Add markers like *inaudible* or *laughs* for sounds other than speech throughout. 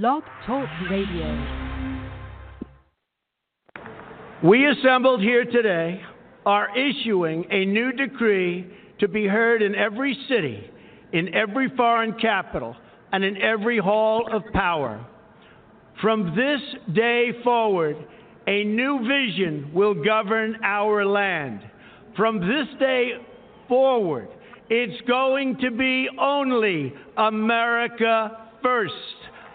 Blog Talk Radio. We assembled here today are issuing a new decree to be heard in every city, in every foreign capital, and in every hall of power. From this day forward, a new vision will govern our land. From this day forward, it's going to be only America first.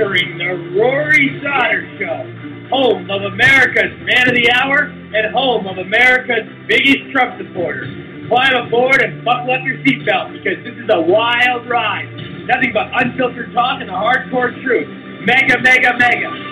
Are entering the Rory Sauter Show, home of America's Man of the Hour and home of America's biggest Trump supporter. Climb aboard and buckle up your seatbelt because this is a wild ride. Nothing but unfiltered talk and the hardcore truth. MAGA, MAGA, MAGA.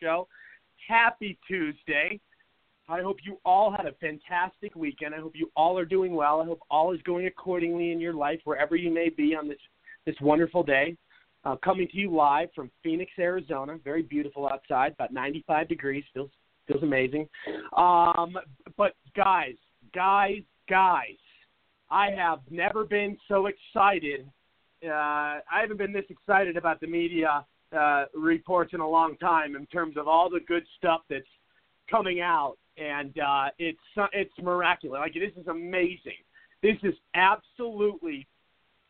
Show. Happy Tuesday. I hope you all had a fantastic weekend. I hope you all are doing well. I hope all is going accordingly in your life, wherever you may be on this this wonderful day. Uh, coming to you live from Phoenix, Arizona. Very beautiful outside, about 95 degrees. Feels feels amazing. Um, but guys, guys, guys, I have never been so excited. Uh, I haven't been this excited about the media uh, reports in a long time in terms of all the good stuff that's coming out, and uh, it's it's miraculous. Like this is amazing. This is absolutely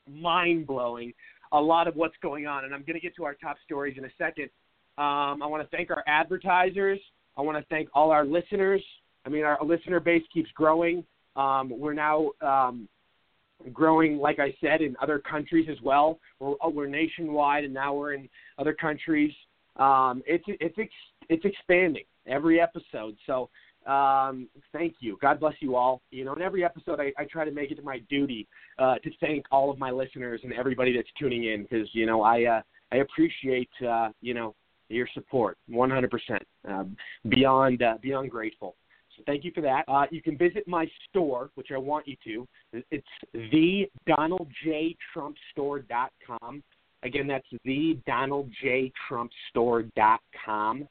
mind blowing. A lot of what's going on, and I'm going to get to our top stories in a second. Um, I want to thank our advertisers. I want to thank all our listeners. I mean, our listener base keeps growing. Um, we're now um, growing, like I said, in other countries as well. We're, we're nationwide, and now we're in other countries. Um, it's it's it's expanding every episode. So um, thank you. God bless you all. You know, in every episode, I, I try to make it my duty uh, to thank all of my listeners and everybody that's tuning in because you know I uh, I appreciate uh, you know your support 100% uh, beyond uh, beyond grateful. So thank you for that. Uh, you can visit my store, which I want you to. It's the Donald J Trump DonaldJTrumpStore.com. Again, that's the DonaldJTrumpStore.com. You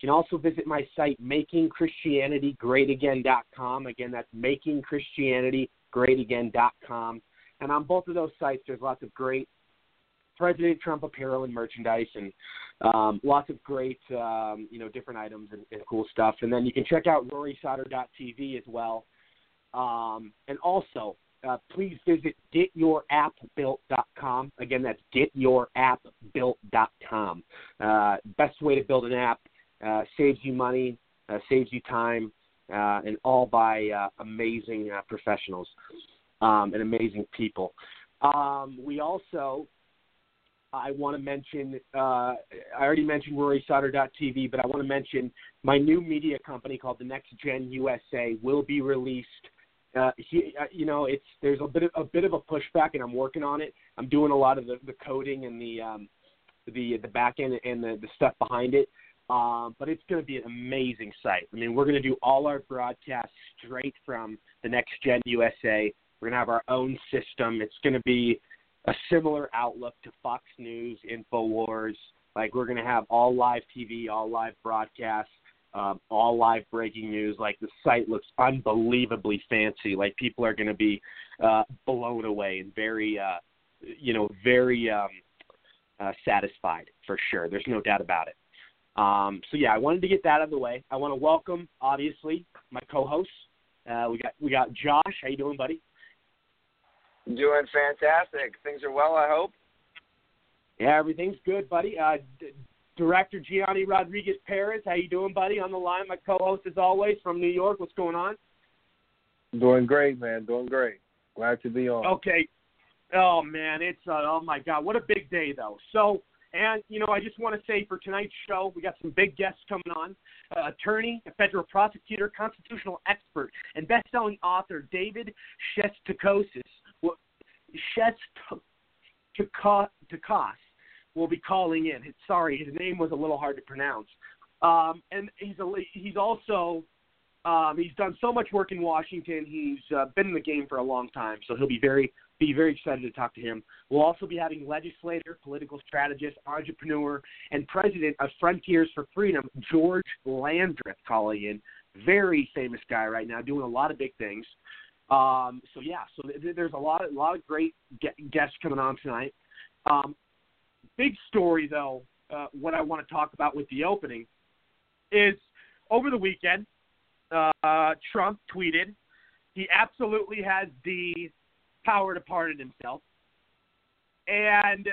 can also visit my site, makingchristianitygreatagain.com. Again, that's makingchristianitygreatagain.com. And on both of those sites, there's lots of great President Trump apparel and merchandise, and um, lots of great, um, you know, different items and, and cool stuff. And then you can check out RorySauter.tv as well. Um, and also, uh, please visit getyourappbuilt.com. Again, that's getyourappbuilt.com. Uh, best way to build an app uh, saves you money, uh, saves you time, uh, and all by uh, amazing uh, professionals um, and amazing people. Um, we also I want to mention, I already mentioned RorySauter.tv, but I want to mention my new media company called the Next Gen USA will be released. Uh, he, uh, you know, it's there's a bit of a bit of a pushback, and I'm working on it. I'm doing a lot of the, the coding and the um, the the back end and the, the stuff behind it. Um, but it's going to be an amazing site. I mean, we're going to do all our broadcasts straight from the Next Gen USA. We're going to have our own system. It's going to be a similar outlook to Fox News, Infowars. Like we're going to have all live TV, all live broadcasts, um, all live breaking news. Like the site looks unbelievably fancy. Like people are going to be uh, blown away and very, uh, you know, very um, uh, satisfied for sure. There's no doubt about it. Um, so yeah, I wanted to get that out of the way. I want to welcome, obviously, my co-hosts. Uh, we got we got Josh. How you doing, buddy? Doing fantastic. Things are well, I hope. Yeah, everything's good, buddy. Uh, Director Gianni Rodriguez Parris, how you doing, buddy? On the line, my co-host as always from New York. What's going on? Doing great, man. Doing great. Glad to be on. Okay. Oh man, it's uh, oh my god, what a big day though. So, and you know, I just want to say for tonight's show, we got some big guests coming on. Uh, attorney, a federal prosecutor, constitutional expert, and best-selling author David Shestakosis Shest Takas will be calling in. Sorry, his name was a little hard to pronounce. Um, and he's a, he's also um, he's done so much work in Washington. He's uh, been in the game for a long time, so he'll be very be very excited to talk to him. We'll also be having legislator, political strategist, entrepreneur, and president of Frontiers for Freedom, George Landrith, calling in. Very famous guy right now, doing a lot of big things. Um, so yeah, so th- there's a lot, a lot of great guests coming on tonight. Um, big story though, uh, what I want to talk about with the opening is over the weekend, uh, Trump tweeted he absolutely has the power to pardon himself, and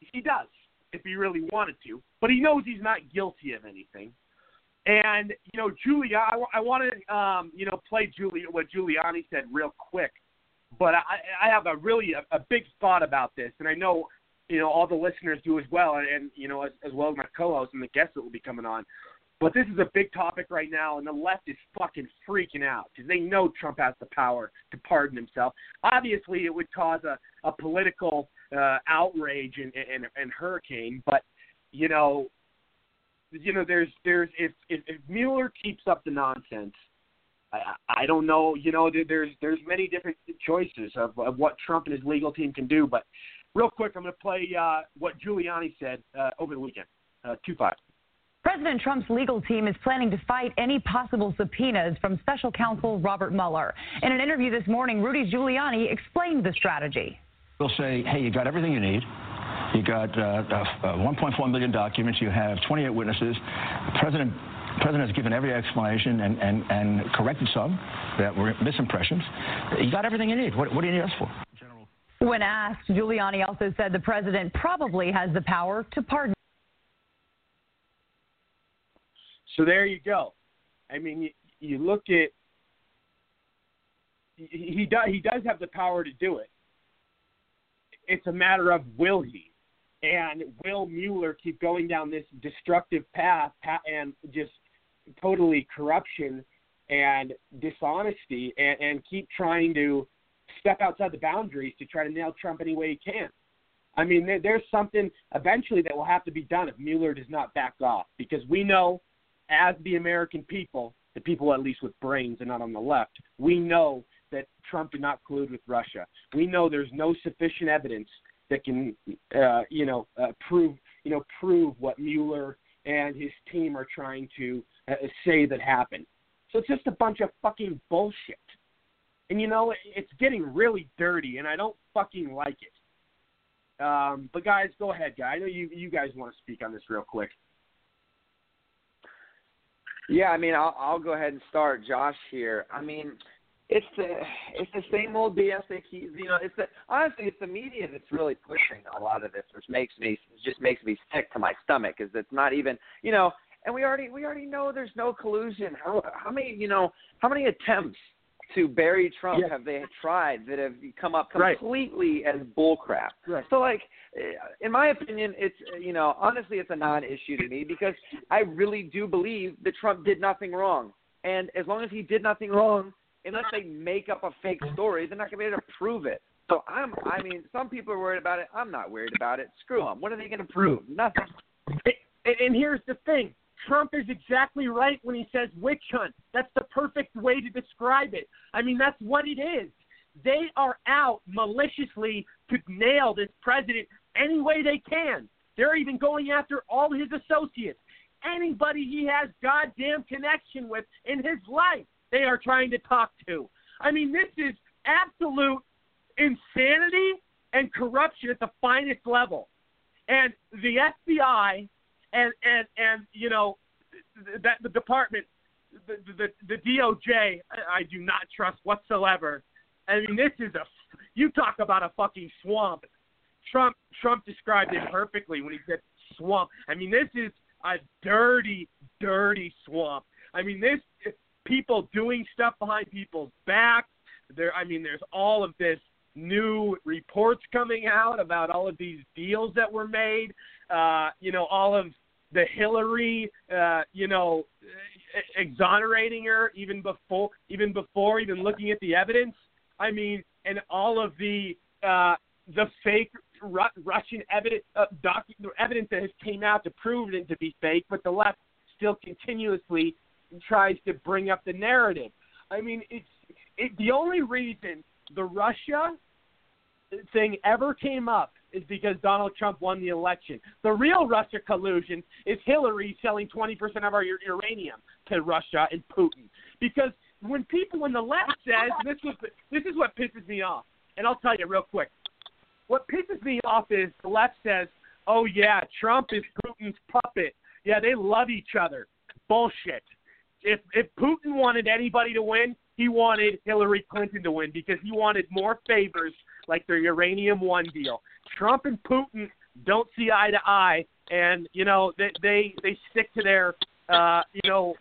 he does if he really wanted to, but he knows he's not guilty of anything. And you know, Julia, I, I want to um, you know play Julia what Giuliani said real quick, but I, I have a really a, a big thought about this, and I know you know all the listeners do as well, and, and you know as, as well as my co-host and the guests that will be coming on. But this is a big topic right now, and the left is fucking freaking out because they know Trump has the power to pardon himself. Obviously, it would cause a, a political uh, outrage and, and, and hurricane, but you know you know, there's there's if if, if Mueller keeps up the nonsense, I I don't know. You know, there's there's many different choices of, of what Trump and his legal team can do. But real quick, I'm going to play uh, what Giuliani said uh, over the weekend. Uh, two five. President Trump's legal team is planning to fight any possible subpoenas from special counsel Robert Mueller. In an interview this morning, Rudy Giuliani explained the strategy. We'll say, hey, you got everything you need. You got uh, uh, 1.4 million documents. You have 28 witnesses. The president president has given every explanation and, and, and corrected some that were misimpressions. You got everything you need. What, what do you need us for? When asked, Giuliani also said the president probably has the power to pardon. So there you go. I mean, you, you look at he, does he does have the power to do it. It's a matter of will he. And will Mueller keep going down this destructive path and just totally corruption and dishonesty and, and keep trying to step outside the boundaries to try to nail Trump any way he can? I mean, there, there's something eventually that will have to be done if Mueller does not back off because we know, as the American people, the people at least with brains and not on the left, we know that Trump did not collude with Russia. We know there's no sufficient evidence that can, uh, you know, uh, prove, you know, prove what Mueller and his team are trying to uh, say that happened. So it's just a bunch of fucking bullshit. And you know, it's getting really dirty, and I don't fucking like it. Um, but guys, go ahead, guy. I know you you guys want to speak on this real quick. Yeah, I mean, I'll, I'll go ahead and start. Josh here. I mean, it's the it's the same old BS they keep. You know, it's the honestly, it's the media that's really pushing a lot of this, which makes me just makes me sick to my stomach. Is it's not even you know, and we already we already know there's no collusion. How how many you know how many attempts to bury Trump Yeah. have they tried that have come up Right. completely as bullcrap? Right. So like, eh, in my opinion, it's eh, you know honestly it's a non-issue to me because I really do believe that Trump did nothing wrong, and as long as he did nothing wrong, unless they make up a fake story, they're not going to be able to prove it. So I'm, I mean, some people are worried about it. I'm not worried about it. Screw them. What are they going to prove? Nothing. And, and here's the thing Trump is exactly right when he says witch hunt. That's the perfect way to describe it. I mean, that's what it is. They are out maliciously to nail this president any way they can. They're even going after all his associates. Anybody he has goddamn connection with in his life, they are trying to talk to. I mean, this is absolute insanity and corruption at the finest level. And the FBI and and and you know that the department, the the, the DOJ, I, do not trust whatsoever. I mean, this is a you talk about a fucking swamp. Trump Trump described it perfectly when he said swamp. I mean, this is a dirty, dirty swamp. I mean, this people doing stuff behind people's backs. There, I mean, there's all of this new reports coming out about all of these deals that were made. Uh, you know, all of the Hillary, uh, you know, exonerating her even before, even before even looking at the evidence. I mean, and all of the uh, the fake Ru- Russian evidence, uh, doc- evidence that has came out to prove it to be fake, but the left still continuously tries to bring up the narrative. I mean, it's it, the only reason the Russia thing ever came up is because Donald Trump won the election. The real Russia collusion is Hillary selling 20% of our uranium to Russia and Putin. Because when people, when the left says this was, this is what pisses me off, and I'll tell you real quick. What pisses me off is the left says, "Oh yeah, Trump is Putin's puppet. Yeah, they love each other." Bullshit. If if Putin wanted anybody to win, he wanted Hillary Clinton to win because he wanted more favors like their uranium one deal. Trump and Putin don't see eye to eye, and you know they they, they stick to their uh, you know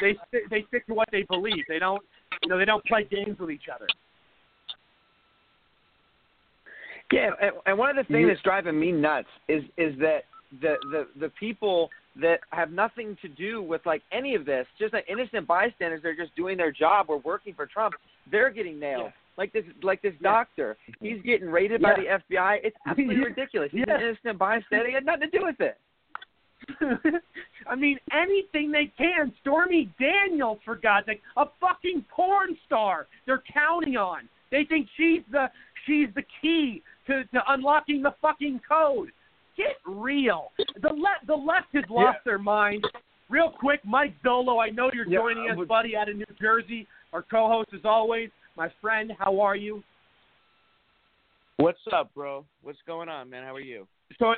they they stick to what they believe. They don't you know they don't play games with each other. Yeah, and, and one of the things that's driving me nuts is is that the the the people that have nothing to do with like any of this, just like innocent bystanders, they're just doing their job or working for Trump. They're getting nailed. Like this, like this doctor, he's getting raided by the FBI. It's absolutely ridiculous. He's Yeah. an innocent bystander. He had nothing to do with it. *laughs* I mean, anything they can. Stormy Daniels, for God's sake, a fucking porn star. They're counting on. They think she's the she's the key to, to unlocking the fucking code. Get real. The left the left has lost their mind. Real quick, Mike Zollo, I know you're Yeah, joining us, would- buddy, out of New Jersey. Our co-host, as always, my friend. How are you? What's up, bro? What's going on, man? How are you? So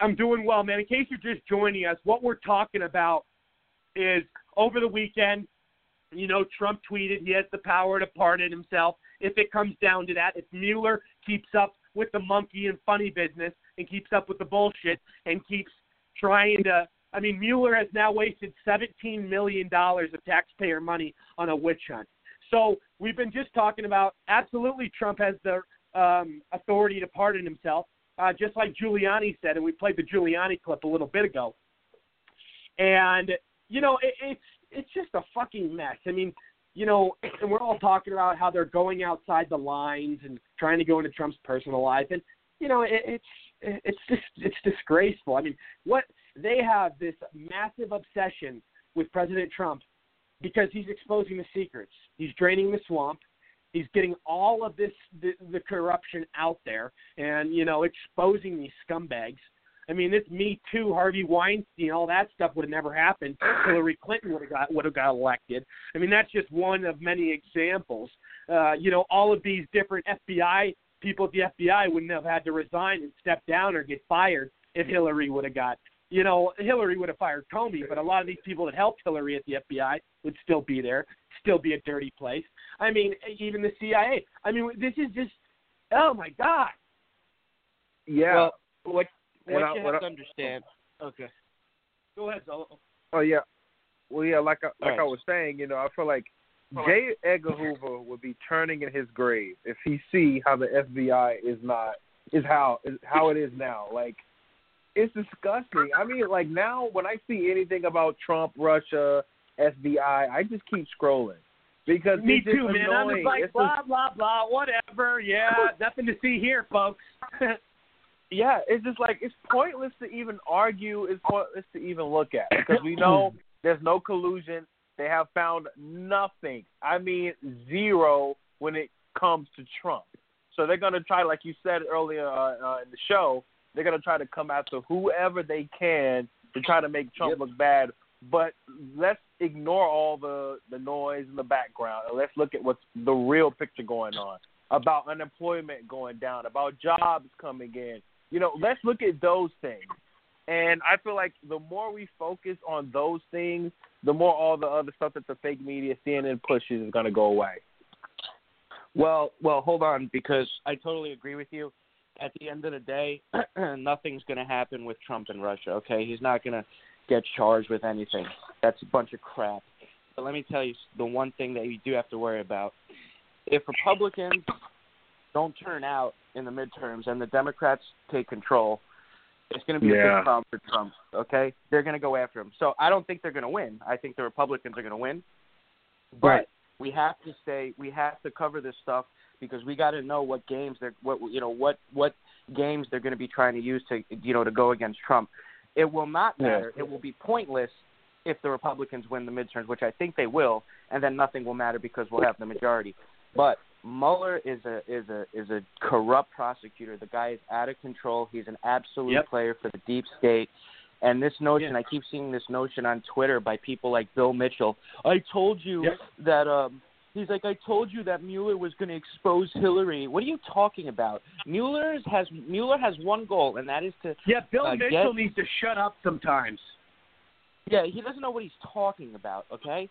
I'm doing well, man. In case you're just joining us, what we're talking about is over the weekend, you know, Trump tweeted he has the power to pardon himself if it comes down to that. If Mueller keeps up with the monkey and funny business and keeps up with the bullshit and keeps trying to. I mean, Mueller has now wasted $17 million of taxpayer money on a witch hunt. So we've been just talking about absolutely Trump has the um, authority to pardon himself, uh, just like Giuliani said, and we played the Giuliani clip a little bit ago. And you know, it, it's it's just a fucking mess. I mean, you know, *clears throat* and we're all talking about how they're going outside the lines and trying to go into Trump's personal life, and you know, it, it's it's just it's disgraceful. I mean, what they have this massive obsession with President Trump because he's exposing the secrets. He's draining the swamp. He's getting all of this the, the corruption out there, and you know, exposing these scumbags. I mean, this Me Too, Harvey Weinstein, all that stuff would have never happened. Hillary Clinton would have got would have got elected. I mean, that's just one of many examples. Uh, you know, all of these different FBI people at the FBI wouldn't have had to resign and step down or get fired if Hillary would have got. You know, Hillary would have fired Comey, but a lot of these people that helped Hillary at the FBI would still be there, still be a dirty place. I mean, even the CIA. I mean, this is just, oh my God. Yeah. Well, what what I- you what have I- to understand. Okay. Go ahead, Zollo. Oh yeah. Well, yeah. Like I, like right. I was saying, you know, I feel like J. Edgar Hoover would be turning in his grave if he see how the FBI is not is how is how it is now. Like it's disgusting. I mean, like now when I see anything about Trump, Russia, FBI, I just keep scrolling because Me it's too, man. I'm just like It's blah just- blah blah, whatever. Yeah, nothing to see here, folks. *laughs* yeah, it's just like it's pointless to even argue. It's pointless to even look at because we know *coughs* there's no collusion. They have found nothing. I mean, zero when it comes to Trump. So they're gonna try, like you said earlier uh, uh, in the show, they're gonna try to come after whoever they can to try to make Trump look bad. But let's ignore all the the noise in the background and let's look at what's the real picture going on about unemployment going down, about jobs coming in. You know, let's look at those things. And I feel like the more we focus on those things, the more all the other stuff that the fake media, CNN pushes is going to go away. Well, well, hold on because I totally agree with you. At the end of the day, *clears throat* nothing's going to happen with Trump and Russia. Okay, he's not going to get charged with anything. That's a bunch of crap. But let me tell you the one thing that you do have to worry about: if Republicans don't turn out in the midterms and the Democrats take control, it's going to be a big problem for Trump. Okay, they're going to go after him. So I don't think they're going to win. I think the Republicans are going to win. But Right. we have to stay. We have to cover this stuff because we got to know what games they're what you know what what games they're going to be trying to use to you know to go against Trump. It will not Yeah. matter. It will be pointless if the Republicans win the midterms, which I think they will, and then nothing will matter because we'll have the majority. But Mueller is a is a is a corrupt prosecutor. The guy is out of control. He's an absolute Yep. player for the deep state. And this notion, Yeah. I keep seeing this notion on Twitter by people like Bill Mitchell. I told you Yep. that um he's like I told you that Mueller was going to expose Hillary. What are you talking about? Mueller has Mueller has one goal and that is to Yeah, Bill Uh, Mitchell get- needs to shut up sometimes. Yeah, he doesn't know what he's talking about. Okay,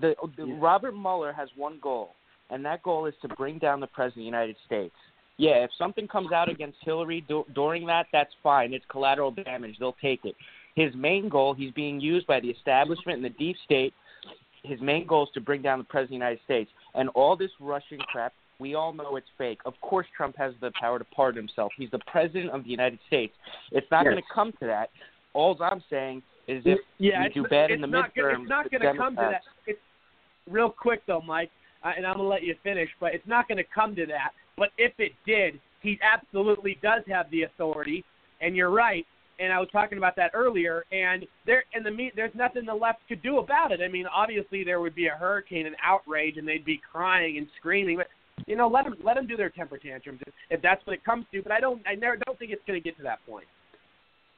the, the Robert Mueller has one goal, and that goal is to bring down the president of the United States. Yeah, if something comes out against Hillary do, during that, that's fine. It's collateral damage. They'll take it. His main goal, he's being used by the establishment and the deep state. His main goal is to bring down the president of the United States. And all this Russian crap, we all know it's fake. Of course, Trump has the power to pardon himself. He's the president of the United States. It's not Yes. going to come to that. All I'm saying is if yeah, you do bad in the midterms, It's not going to come to that. It's real quick though, Mike, uh, and I'm to let you finish. But it's not to come to that. But if it did, he absolutely does have the authority. And you're right. And I was talking about that earlier. And there, and the me, there's nothing the left could do about it. I mean, obviously there would be a hurricane and outrage, and they'd be crying and screaming. But you know, let them let them do their temper tantrums if, if that's what it comes to. But I don't, I never don't think it's going to get to that point.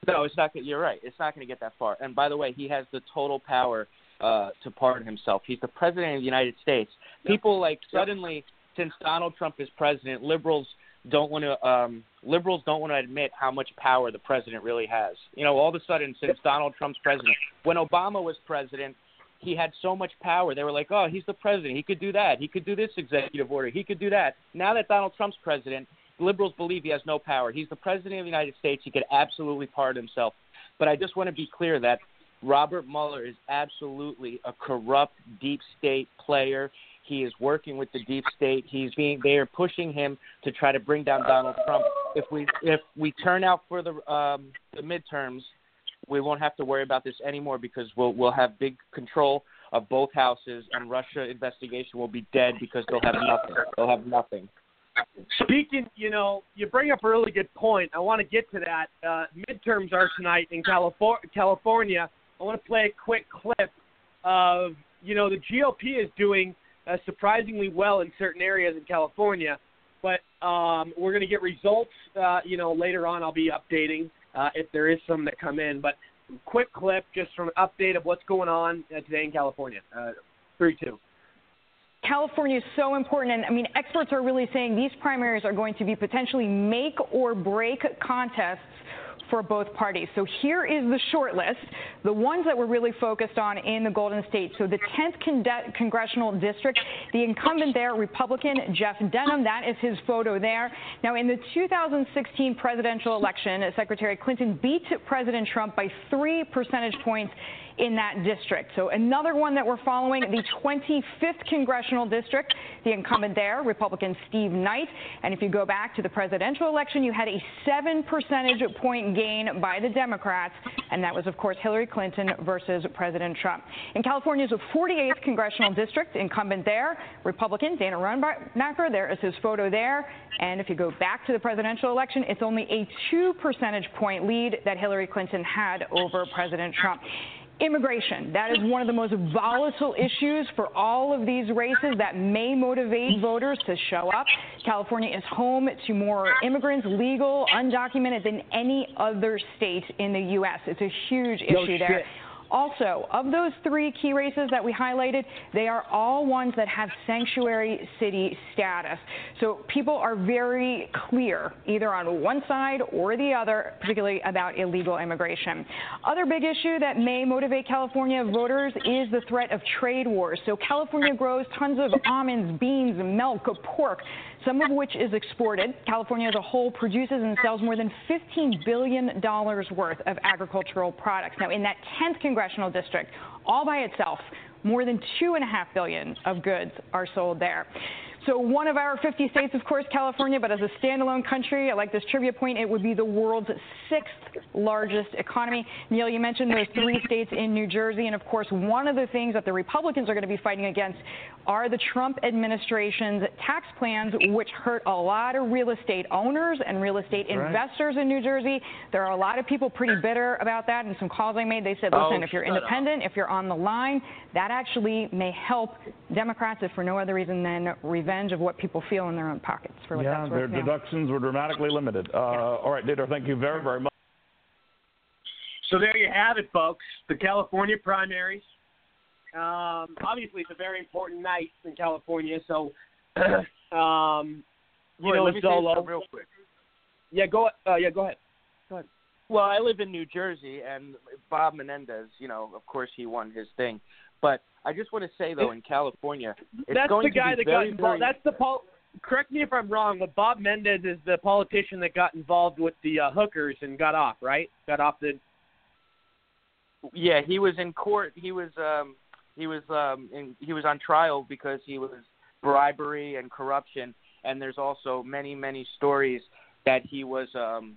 No, it's not. You're right. It's not going to get that far. And by the way, he has the total power uh, to pardon himself. He's the president of the United States. People like suddenly, since Donald Trump is president, liberals don't want to. Um, liberals don't want to admit how much power the president really has. You know, all of a sudden, since Donald Trump's president, when Obama was president, he had so much power. They were like, "Oh, he's the president. He could do that. He could do this executive order. He could do that." Now that Donald Trump's president, liberals believe he has no power. He's the president of the United States. He could absolutely pardon himself. But I just want to be clear that Robert Mueller is absolutely a corrupt deep state player. He is working with the deep state. He's being they are pushing him to try to bring down Donald Trump. If we if we turn out for the um, the midterms, we won't have to worry about this anymore because we'll we'll have big control of both houses, and Russia investigation will be dead because they'll have nothing. They'll have nothing. Speaking, you know, you bring up a really good point. I want to get to that. Uh, midterms are tonight in Califor- California. I want to play a quick clip of, you know, the GOP is doing uh, surprisingly well in certain areas in California, but um, we're going to get results, uh, you know, later on. I'll be updating uh, if there is some that come in. But quick clip just from an update of what's going on uh, today in California. Uh, three two. California is so important, and I mean, experts are really saying these primaries are going to be potentially make or break contests for both parties. So here is the short list, the ones that we're really focused on in the Golden State. So the 10th con- congressional district, the incumbent there, Republican Jeff Denham, that is his photo there. Now, in the 2016 presidential election, Secretary Clinton beat President Trump by three percentage points in that district. So another one that we're following, the 25th congressional district, the incumbent there, Republican Steve Knight. And if you go back to the presidential election, you had a seven percentage point gain by the Democrats, and that was, of course, Hillary Clinton versus President Trump. In California's 48th congressional district, incumbent there, Republican Dana Rohrabacher, there is his photo there. And if you go back to the presidential election, it's only a two percentage point lead that Hillary Clinton had over President Trump. Immigration, that is one of the most volatile issues for all of these races that may motivate voters to show up. California is home to more immigrants, legal, undocumented, than any other state in the U.S. It's a huge No issue there. Also, of those three key races that we highlighted, they are all ones that have sanctuary city status. So people are very clear, either on one side or the other, particularly about illegal immigration. Other big issue that may motivate California voters is the threat of trade wars. So California grows tons of almonds, beans, milk, pork some of which is exported. California as a whole produces and sells more than $15 billion worth of agricultural products. Now, in that 10th congressional district, all by itself, more than two and a half billion of goods are sold there. So one of our 50 states, of course, California, but as a standalone country, I like this trivia point, it would be the world's sixth largest economy. Neil, you mentioned those three states in New Jersey, and of course, one of the things that the Republicans are going to be fighting against are the Trump administration's tax plans, which hurt a lot of real estate owners and real estate Right. investors in New Jersey. There are a lot of people pretty bitter about that, and some calls I made, they said, Oh, listen, if oh, you're shut up. independent, if you're on the line, that actually may help Democrats, if for no other reason than revenge of what people feel in their own pockets. For what yeah, that's their worth. Neil. deductions were dramatically limited. Uh, All right, Dieter, thank you very, very much. So there you have it, folks. The California primaries. Um, obviously, it's a very important night in California. So, *clears throat* um, you Roy, know, let me say something real quick. Yeah, go. Uh, yeah, go ahead. Go ahead. Well, I live in New Jersey, and Bob Menendez, you know, of course, he won his thing. But I just want to say, though, in California, it's That's going the guy to be that very, got involved. very- That's the pol- Correct me if I'm wrong, but Bob Mendez is the politician that got involved with the uh, hookers and got off, right? Got off the. Yeah, he was in court. He was um he was um in, he was on trial because he was bribery and corruption and there's also many many stories that he was um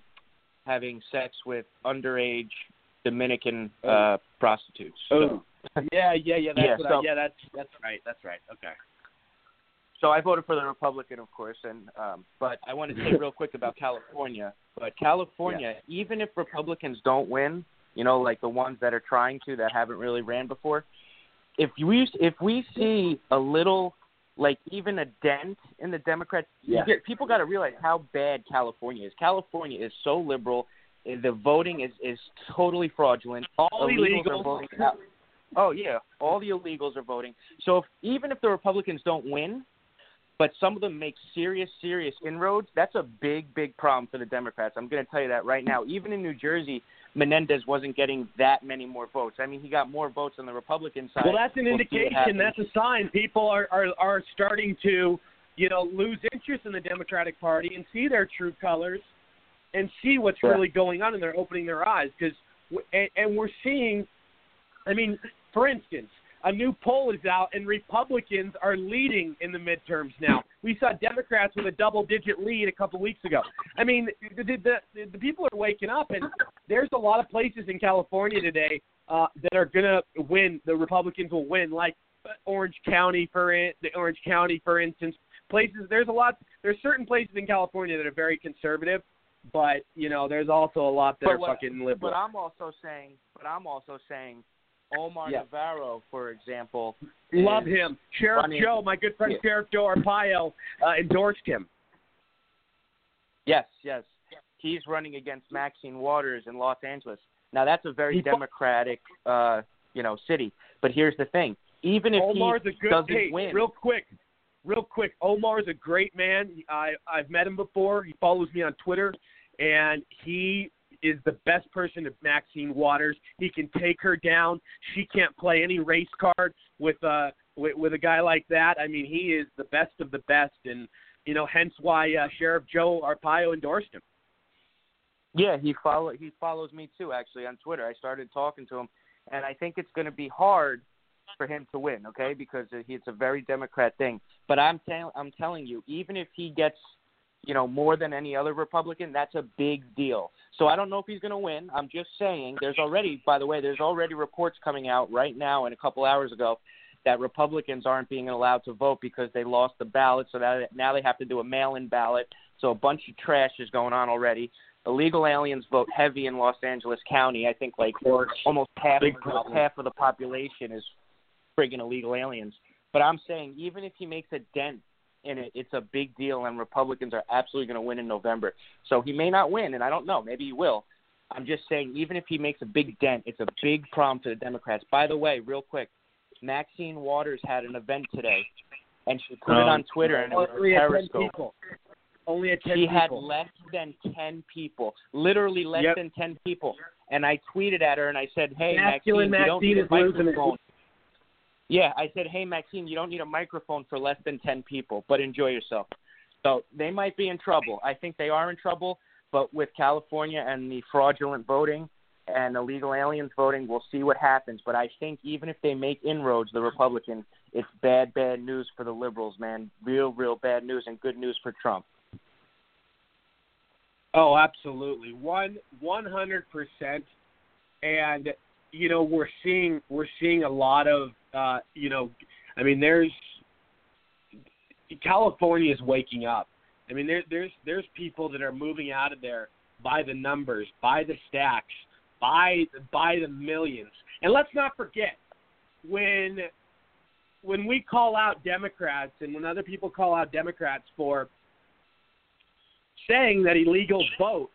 having sex with underage Dominican uh prostitutes. So, Oh, yeah, yeah, yeah. That's Yeah, what I- yeah, that's that's right. That's right. Okay. so I voted for the Republican, of course, and um, but I want to say real quick about California. But California, even if Republicans don't win, you know, like the ones that are trying to that haven't really ran before, if we if we see a little, like even a dent in the Democrats, Yeah. get- people got to realize how bad California is. California is so liberal. The voting is is totally fraudulent. All Illegals are voting out. Oh yeah, all the illegals are voting. So if, even if the Republicans don't win, but some of them make serious, serious inroads, that's a big, big problem for the Democrats. I'm going to tell you that right now. Even in New Jersey, Menendez wasn't getting that many more votes. I mean, he got more votes on the Republican side. Well, that's an We'll indication. That's a sign. People are, are are starting to, you know, lose interest in the Democratic Party and see their true colors, and see what's really going on, and they're opening their eyes. Because, and, and we're seeing, I mean, for instance, a new poll is out, and Republicans are leading in the midterms now. We saw Democrats with a double-digit lead a couple weeks ago. I mean, the, the, the, the people are waking up, and there's a lot of places in California today uh, that are going to win. The Republicans will win, like uh, Orange County, for in, the Orange County, for instance. Places there's a lot. There's certain places in California that are very conservative, but you know, there's also a lot that But are what- fucking liberal. But I'm also saying, but I'm also saying, Omar Yeah. Navarro, for example, Love him. Sheriff running- Joe, my good friend Yeah. Sheriff Joe Arpaio, uh, endorsed him. Yes, yes. he's running against Maxine Waters in Los Angeles. Now that's a very democratic, uh, you know, city. But here's the thing: even if Omar's he a good doesn't hey, win, real quick, real quick. Omar's a great man. I I've met him before. He follows me on Twitter, and he is the best person to Maxine Waters. He can take her down. She can't play any race card with uh with, with a guy like that. I mean, he is the best of the best, and you know, hence why uh, Sheriff Joe Arpaio endorsed him. Yeah, he follow he follows me too actually on Twitter. I started talking to him, and I think it's going to be hard for him to win, okay? Because it's a very Democrat thing. But I'm tell I'm telling you, even if he gets, you know, more than any other Republican, that's a big deal. So I don't know if he's going to win. I'm just saying. There's already, by the way, there's already reports coming out right now and a couple hours ago that Republicans aren't being allowed to vote because they lost the ballot. So that now they have to do a mail-in ballot. So a bunch of trash is going on already. Illegal aliens vote heavy in Los Angeles County. I think like almost half of, half of the population is friggin' illegal aliens. But I'm saying even if he makes a dent in it, it's a big deal, and Republicans are absolutely going to win in November. So he may not win, and I don't know. Maybe he will. I'm just saying, even if he makes a big dent, it's a big problem for the Democrats. By the way, real quick, Maxine Waters had an event today, and she put it Um, on Twitter, and it was only at 10 Periscope. Only at 10 She had less than 10 people, literally less Yep. than 10 people. And I tweeted at her and I said, hey, Masculine Maxine, you don't Maxine need a is losing microphone. Yeah, I said, hey, Maxine, you don't need a microphone for less than 10 people, but enjoy yourself. So they might be in trouble. I think they are in trouble, but with California and the fraudulent voting and illegal aliens voting, we'll see what happens. But I think even if they make inroads, the Republicans, it's bad, bad news for the liberals, man. Real, real bad news and good news for Trump. Oh, absolutely, one one hundred percent. And you know we're seeing we're seeing a lot of uh, you know, I mean there's California is waking up. I mean there there's there's people that are moving out of there by the numbers, by the stacks, by by the millions. And let's not forget when when we call out Democrats and when other people call out Democrats for saying that illegals vote,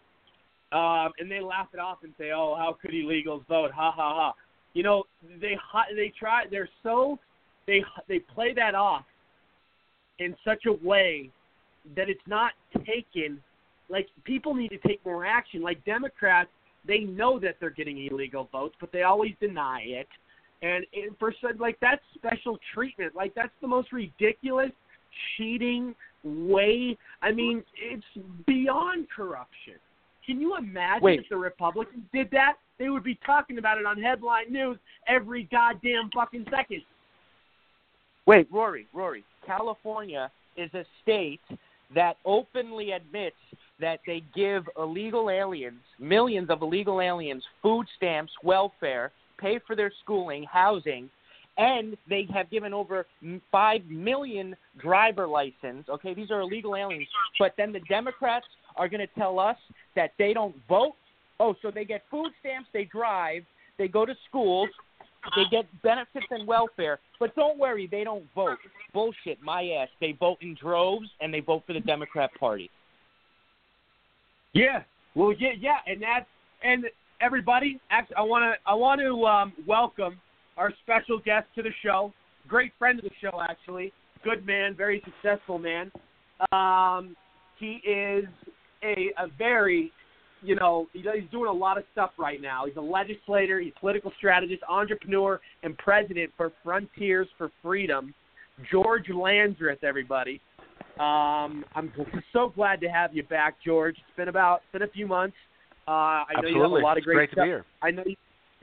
um, and they laugh it off and say, "Oh, how could illegals vote?" Ha ha ha. You know, they they try. They're so they they play that off in such a way that it's not taken. Like people need to take more action. Like Democrats, they know that they're getting illegal votes, but they always deny it. And, and for like that's special treatment. Like that's the most ridiculous cheating way. I mean, it's beyond corruption. Can you imagine Wait. if the Republicans did that? They would be talking about it on headline news every goddamn fucking second. Wait, Rory, Rory. California is a state that openly admits that they give illegal aliens, millions of illegal aliens, food stamps, welfare, pay for their schooling, housing, and they have given over 5 million driver license. Okay, these are illegal aliens. But then the Democrats are going to tell us that they don't vote. Oh, so they get food stamps, they drive, they go to schools, they get benefits and welfare, but don't worry, they don't vote. Bullshit, my ass. They vote in droves and they vote for the Democrat Party. Yeah. Well, yeah, yeah, and that's and everybody. Actually, I want to I want to um, welcome our special guest to the show. Great friend of the show, actually. Good man, very successful man. Um, he is a a very you know he's doing a lot of stuff right now. He's a legislator, he's a political strategist, entrepreneur, and president for Frontiers for Freedom. George Landrith, everybody. Um, I'm so glad to have you back, George. It's been about it's been a few months. Uh, I know you have Absolutely. a lot of It's great, great to stuff. be here. I know. You,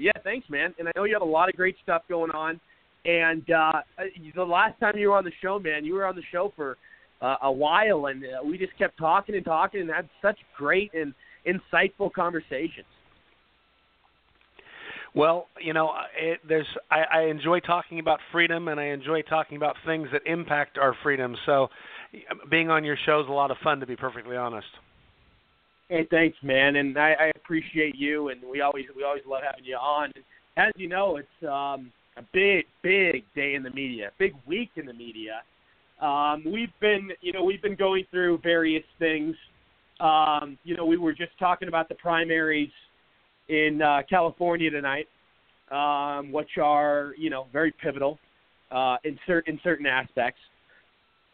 yeah, thanks, man. And I know you have a lot of great stuff going on. And uh, the last time you were on the show, man, you were on the show for uh, a while, and uh, we just kept talking and talking and had such great and insightful conversations. Well, you know, it, there's I, I enjoy talking about freedom, and I enjoy talking about things that impact our freedom. So, being on your show is a lot of fun, to be perfectly honest. Hey, thanks, man, and I, I appreciate you, and we always we always love having you on. As you know, it's um, a big, big day in the media, big week in the media. Um, we've been, you know, we've been going through various things Um, you know, we were just talking about the primaries in uh, California tonight, um, which are you know very pivotal uh, in certain in certain aspects.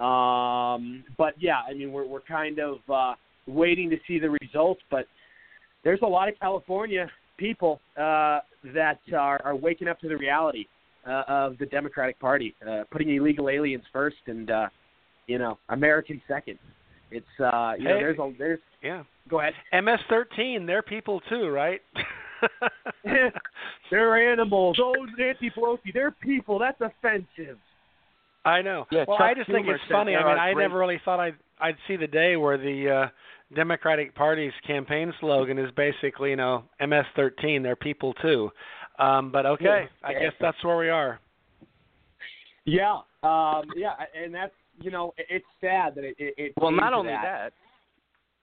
Um, but yeah, I mean we're we're kind of uh, waiting to see the results, but there's a lot of California people uh, that are, are waking up to the reality uh, of the Democratic Party, uh, putting illegal aliens first and uh, you know Americans second. It's uh, you know there's a there's Yeah. go ahead. MS-13, they're people too, right? *laughs* they're animals. *laughs* Oh, Nancy Pelosi, they're people. That's offensive. I know. Yeah, well, Chuck I just think it's funny. I mean, I great- never really thought I'd I'd see the day where the uh Democratic Party's campaign slogan is basically, you know, MS-13, they're people too. Um, but okay, I guess that's where we are. Yeah, um, yeah, and that's you know it's sad that it it, it Well, not only that. that,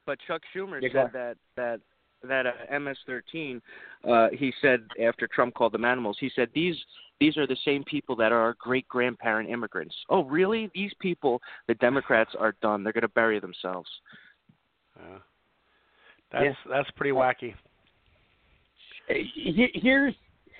but Chuck Schumer Yeah, said that that that uh, MS-13. Uh, he said after Trump called them animals, he said these these are the same people that are our great grandparent immigrants. Oh, really? These people, the Democrats are done. They're going to bury themselves. Uh, that's that's pretty wacky. Here's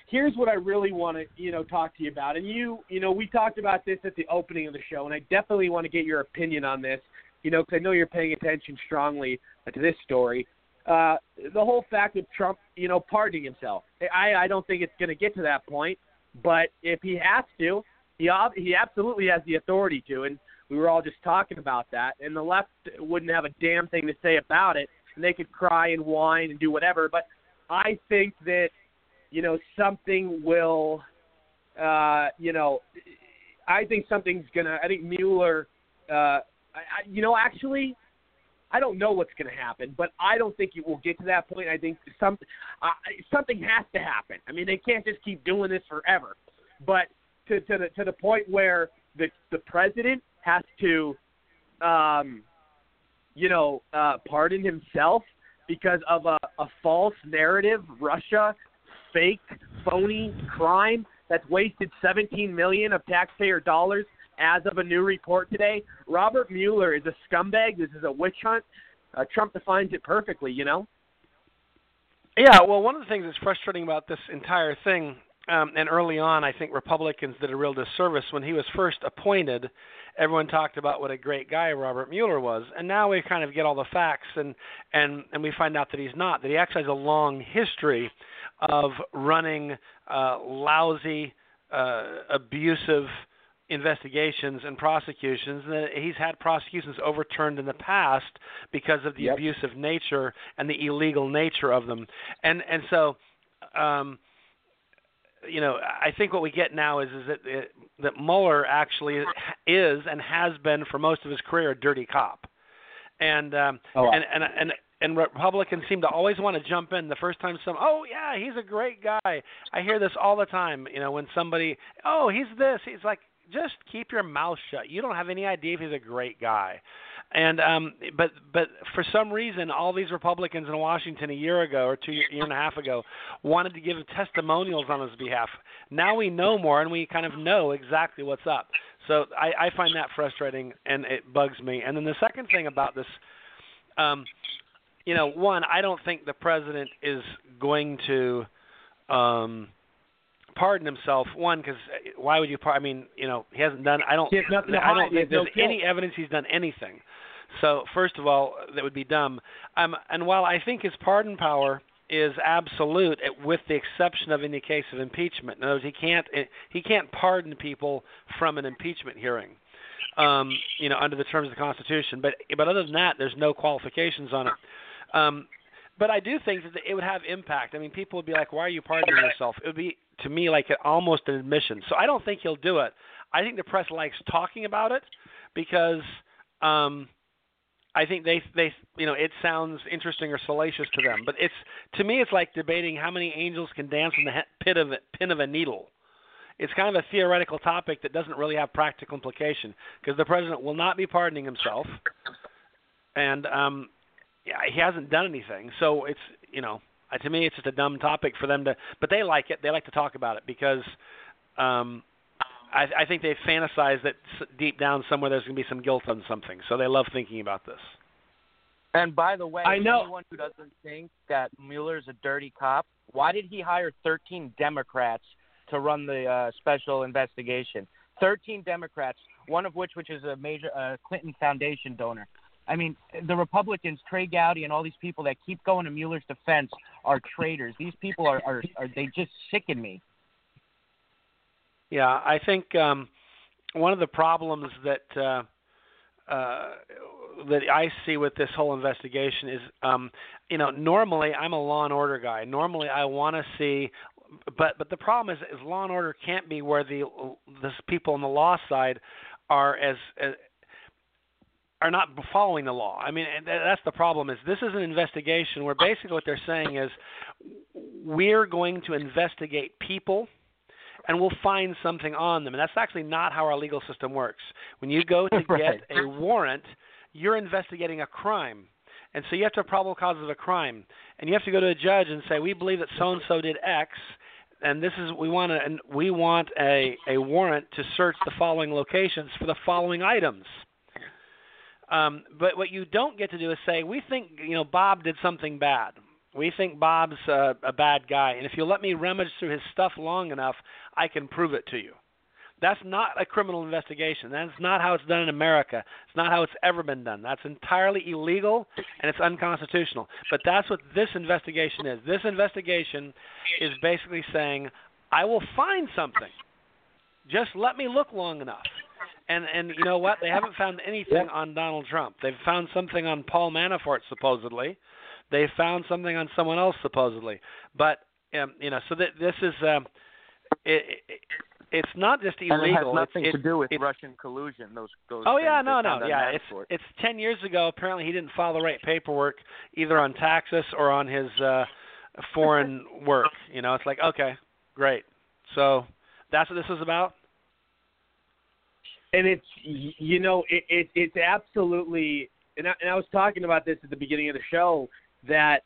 here's what I really want to you know talk to you about, and you you know we talked about this at the opening of the show, and I definitely want to get your opinion on this, you know, because I know you're paying attention strongly to this story. Uh, the whole fact of Trump, you know, pardoning himself. I I don't think it's going to get to that point, but if he has to, he ob- he absolutely has the authority to, and we were all just talking about that, and the left wouldn't have a damn thing to say about it, and they could cry and whine and do whatever, but I think that you know something will uh you know I think something's gonna I think Mueller uh I, I you know actually I don't know what's going to happen, but I don't think it will get to that point. I think some uh, something has to happen. I mean, they can't just keep doing this forever. But to to the to the point where the the president has to, um, you know, uh, pardon himself because of a, a false narrative, Russia, fake, phony crime that's wasted 17 million of taxpayer dollars as of a new report today. Robert Mueller is a scumbag. This is a witch hunt. Uh, Trump defines it perfectly, you know. Yeah, well, one of the things that's frustrating about this entire thing, um, and early on, I think Republicans did a real disservice when he was first appointed. Everyone talked about what a great guy Robert Mueller was, and now we kind of get all the facts, and and and we find out that he's not. That he actually has a long history of running uh, lousy, uh, abusive investigations and prosecutions and that he's had prosecutions overturned in the past because of the Yep. abusive nature and the illegal nature of them and and so um you know I think what we get now is is that that Mueller actually is and has been for most of his career a dirty cop. And um Oh, and and and and Republicans seem to always want to jump in the first time some oh yeah he's a great guy. I hear this all the time you know when somebody oh he's this he's like just keep your mouth shut. You don't have any idea if he's a great guy and um but but for some reason all these Republicans in Washington a year ago or two year, year and a half ago wanted to give testimonials on his behalf now we know more and we kind of know exactly what's up so I, I find that frustrating and it bugs me and then the second thing about this um you know, one, I don't think the president is going to um pardon himself. One, because why would you? Par- I mean, you know, he hasn't done. I don't. He has nothing I don't. Think no there's any evidence he's done anything. So first of all, that would be dumb. Um, and while I think his pardon power is absolute, with the exception of any case of impeachment. In other words, he can't he can't pardon people from an impeachment hearing um, you know, under the terms of the Constitution. But but other than that, there's no qualifications on it. Um, but I do think that it would have impact. I mean, people would be like, "Why are you pardoning yourself?" It would be to me like almost an admission. So I don't think he'll do it. I think the press likes talking about it because um, I think they they you know it sounds interesting or salacious to them. But it's to me it's like debating how many angels can dance in the he- pit of pin of a needle it's kind of a theoretical topic that doesn't really have practical implication because the president will not be pardoning himself, and um, yeah, he hasn't done anything. So it's you know to me it's just a dumb topic for them to, but they like it. They like to talk about it because um, I, I think they fantasize that s- deep down somewhere there's going to be some guilt on something. So they love thinking about this. And by the way, I know- anyone who doesn't think that Mueller's a dirty cop, why did he hire 13 Democrats to run the uh, special investigation? 13 Democrats, one of which which is a major uh, Clinton Foundation donor. I mean, the Republicans, Trey Gowdy, and all these people that keep going to Mueller's defense are traitors. These people are, are, are they just sicken me. Yeah, I think um, one of the problems that uh, uh, that I see with this whole investigation is, um, you know, normally I'm a law and order guy. Normally I want to see, but but the problem is, is law and order can't be where the the people on the law side are as, as are not following the law. I mean, that's the problem. Is this is an investigation where basically what they're saying is we're going to investigate people and we'll find something on them. And that's actually not how our legal system works. When you go to *laughs* Right. get a warrant, you're investigating a crime. And so you have to have probable cause of a crime. And you have to go to a judge and say, "We believe that so and so did X." And this is we want to and we want a a warrant to search the following locations for the following items. Um, but what you don't get to do is say, we think you know Bob did something bad. We think Bob's uh, a bad guy, and if you let me rummage through his stuff long enough, I can prove it to you. That's not a criminal investigation. That's not how it's done in America. It's not how it's ever been done. That's entirely illegal and it's unconstitutional. But that's what this investigation is. This investigation is basically saying, I will find something. Just let me look long enough. And and you know what? They haven't found anything on Donald Trump. They've found something on Paul Manafort supposedly. They found something on someone else supposedly. But um, you know, so that this is um, it, it, it's not just illegal. And it has nothing it's, to do with it's, Russian collusion. Those those. Oh yeah, they no, no, yeah. It's Manafort. it's ten years ago. Apparently, he didn't file the right paperwork either on taxes or on his uh foreign *laughs* work. You know, it's like okay, great. So that's what this is about. and it's you know it, it it's absolutely and I, and I was talking about this at the beginning of the show that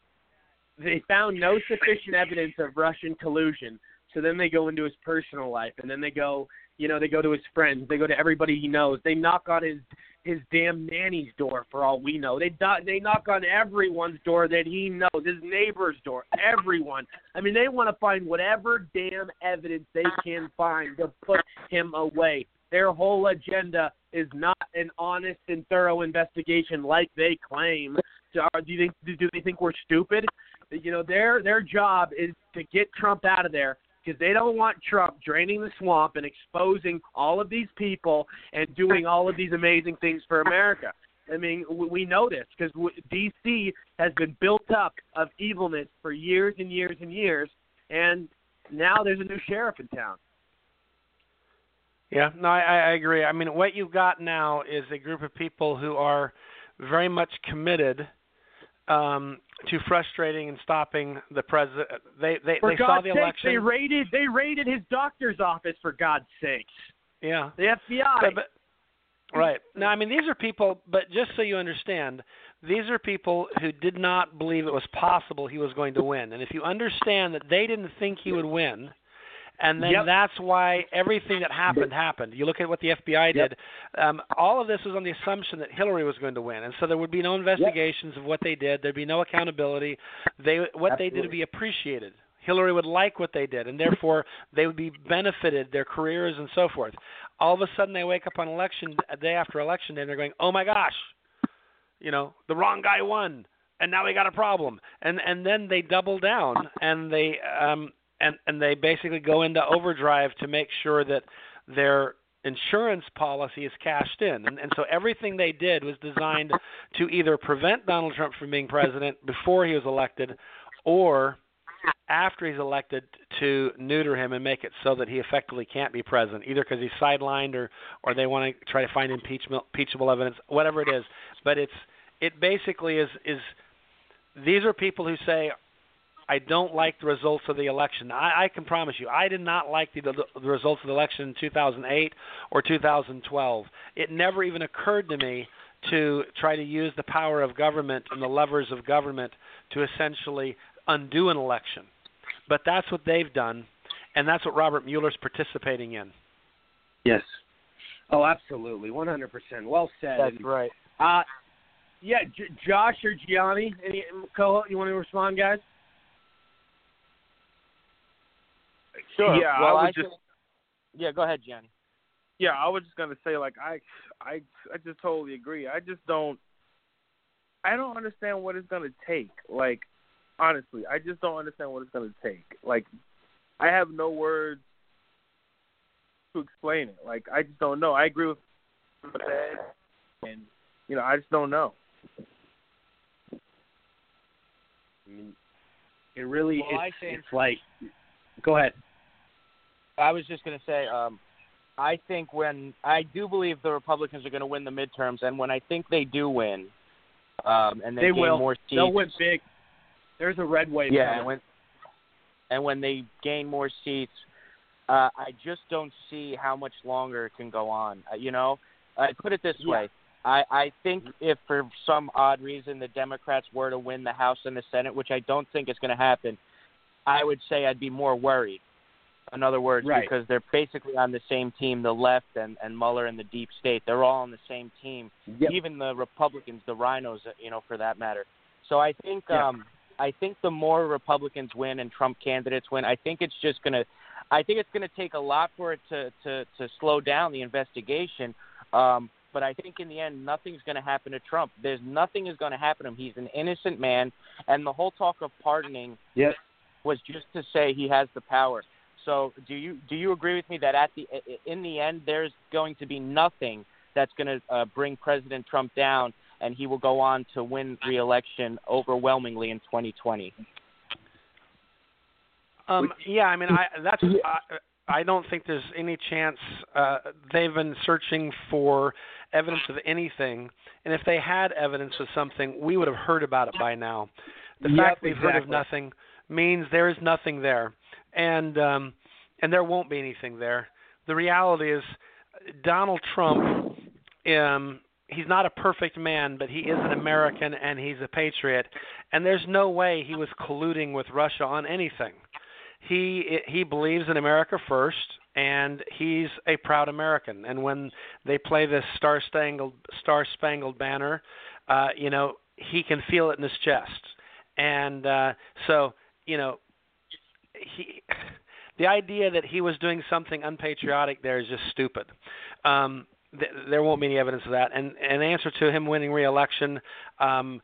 they found no sufficient evidence of Russian collusion. So then they go into his personal life, and then they go, you know, they go to his friends, they go to everybody he knows. They knock on his his damn nanny's door for all we know. They they knock on everyone's door that he knows, his neighbor's door, everyone. I mean, they want to find whatever damn evidence they can find to put him away. Their whole agenda is not an honest and thorough investigation like they claim. Are- do do they think we're stupid? You know, their their job is to get Trump out of there because they don't want Trump draining the swamp and exposing all of these people and doing all of these amazing things for America. I mean, we we know this because D.C. has been built up of evilness for years and years and years, and now there's a new sheriff in town. Yeah, no, I, I agree. I mean, what you've got now is a group of people who are very much committed um, to frustrating and stopping the president. They they, For they saw the sakes, election. they raided they raided his doctor's office. For God's sakes, yeah, the FBI. But, but, right. Now, I mean, these are people, but just so you understand, these are people who did not believe it was possible he was going to win. And if you understand that they didn't think he would win, and then Yep. that's why everything that happened happened. You look at what the FBI did. Um, all of this was on the assumption that Hillary was going to win, and so there would be no investigations of what they did. There'd be no accountability. They what they did would be appreciated. Hillary would like what they did, and therefore they would be benefited, their careers and so forth. All of a sudden, they wake up on election day after election day, and they're going, "Oh my gosh, you know, the wrong guy won, and now we got a problem." And and then they double down, and they um and and they basically go into overdrive to make sure that their insurance policy is cashed in. And, and so everything they did was designed to either prevent Donald Trump from being president before he was elected or after he's elected to neuter him and make it so that he effectively can't be president, either because he's sidelined or or they want to try to find impeachment, impeachable evidence, whatever it is. But it's it basically is is these are people who say I don't like the results of the election. I, I can promise you, I did not like the, the results of the election in 2008 or 2012. It never even occurred to me to try to use the power of government and the levers of government to essentially undo an election. But that's what they've done, and that's what Robert Mueller's participating in. Yes. Oh, absolutely, one hundred percent. Well said. That's right. Uh, yeah, J- Josh or Gianni, any co you want to respond, guys? Sure. Yeah, well, I I just just. Yeah, go ahead, Gianni. yeah, I was just gonna say like I I I just totally agree. I just don't I don't understand what it's gonna take. Like honestly, I just don't understand what it's gonna take. Like I have no words to explain it. Like I just don't know. I agree with what you and you know I just don't know. I mean, it really Well, it's, think- it's like. Go ahead. I was just going to say, um, I think when I do believe the Republicans are going to win the midterms, and when I think they do win, um, and they, They gain will. more seats, They'll win big. There's a red wave. yeah, and when and when they gain more seats, uh, I just don't see how much longer it can go on. Uh, you know, I put it this Yeah. way. I, I think if for some odd reason the Democrats were to win the House and the Senate, which I don't think is going to happen, I would say I'd be more worried. In other words, Right. because they're basically on the same team, the left and, and Mueller and the deep state, they're all on the same team. Yep. Even the Republicans, the RINOs, you know, for that matter. So I think Yeah. um I think the more Republicans win and Trump candidates win, I think it's just gonna I think it's gonna take a lot for it to, to, to slow down the investigation. Um but I think in the end nothing's gonna happen to Trump. There's nothing is gonna happen to him. He's an innocent man and the whole talk of pardoning Yes. was just to say he has the power. So do you do you agree with me that at the in the end there's going to be nothing that's going to uh, bring President Trump down, and he will go on to win re-election overwhelmingly in 2020? Um, yeah, I mean, I that's I, I don't think there's any chance. Uh, they've been searching for evidence of anything, and if they had evidence of something, we would have heard about it by now. The Yep, fact we've heard of nothing means there is nothing there, and um, and there won't be anything there. The reality is, Donald Trump. Um, he's not a perfect man, but he is an American and he's a patriot. And there's no way he was colluding with Russia on anything. He he believes in America first, and he's a proud American. And when they play this Star Spangled Star Spangled Banner, uh, you know he can feel it in his chest. And uh, so you know he *laughs* the idea that he was doing something unpatriotic there is just stupid. Um, th- there won't be any evidence of that. And in answer to him winning re-election, um,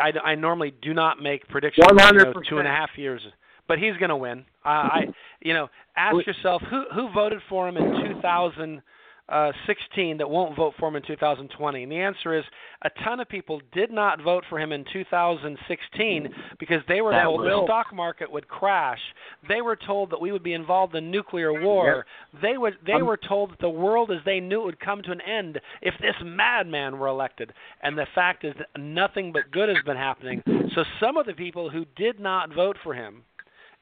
I, I normally do not make predictions. Two and a half years, but he's going to win. Uh, I, you know, ask yourself who who voted for him in 2016 that won't vote for him in 2020. And the answer is a ton of people did not vote for him in 2016 because they were That told will. the stock market would crash. They were told that we would be involved in nuclear war. They would they Um, were told that the world as they knew it would come to an end if this madman were elected. And the fact is that nothing but good has been happening. So some of the people who did not vote for him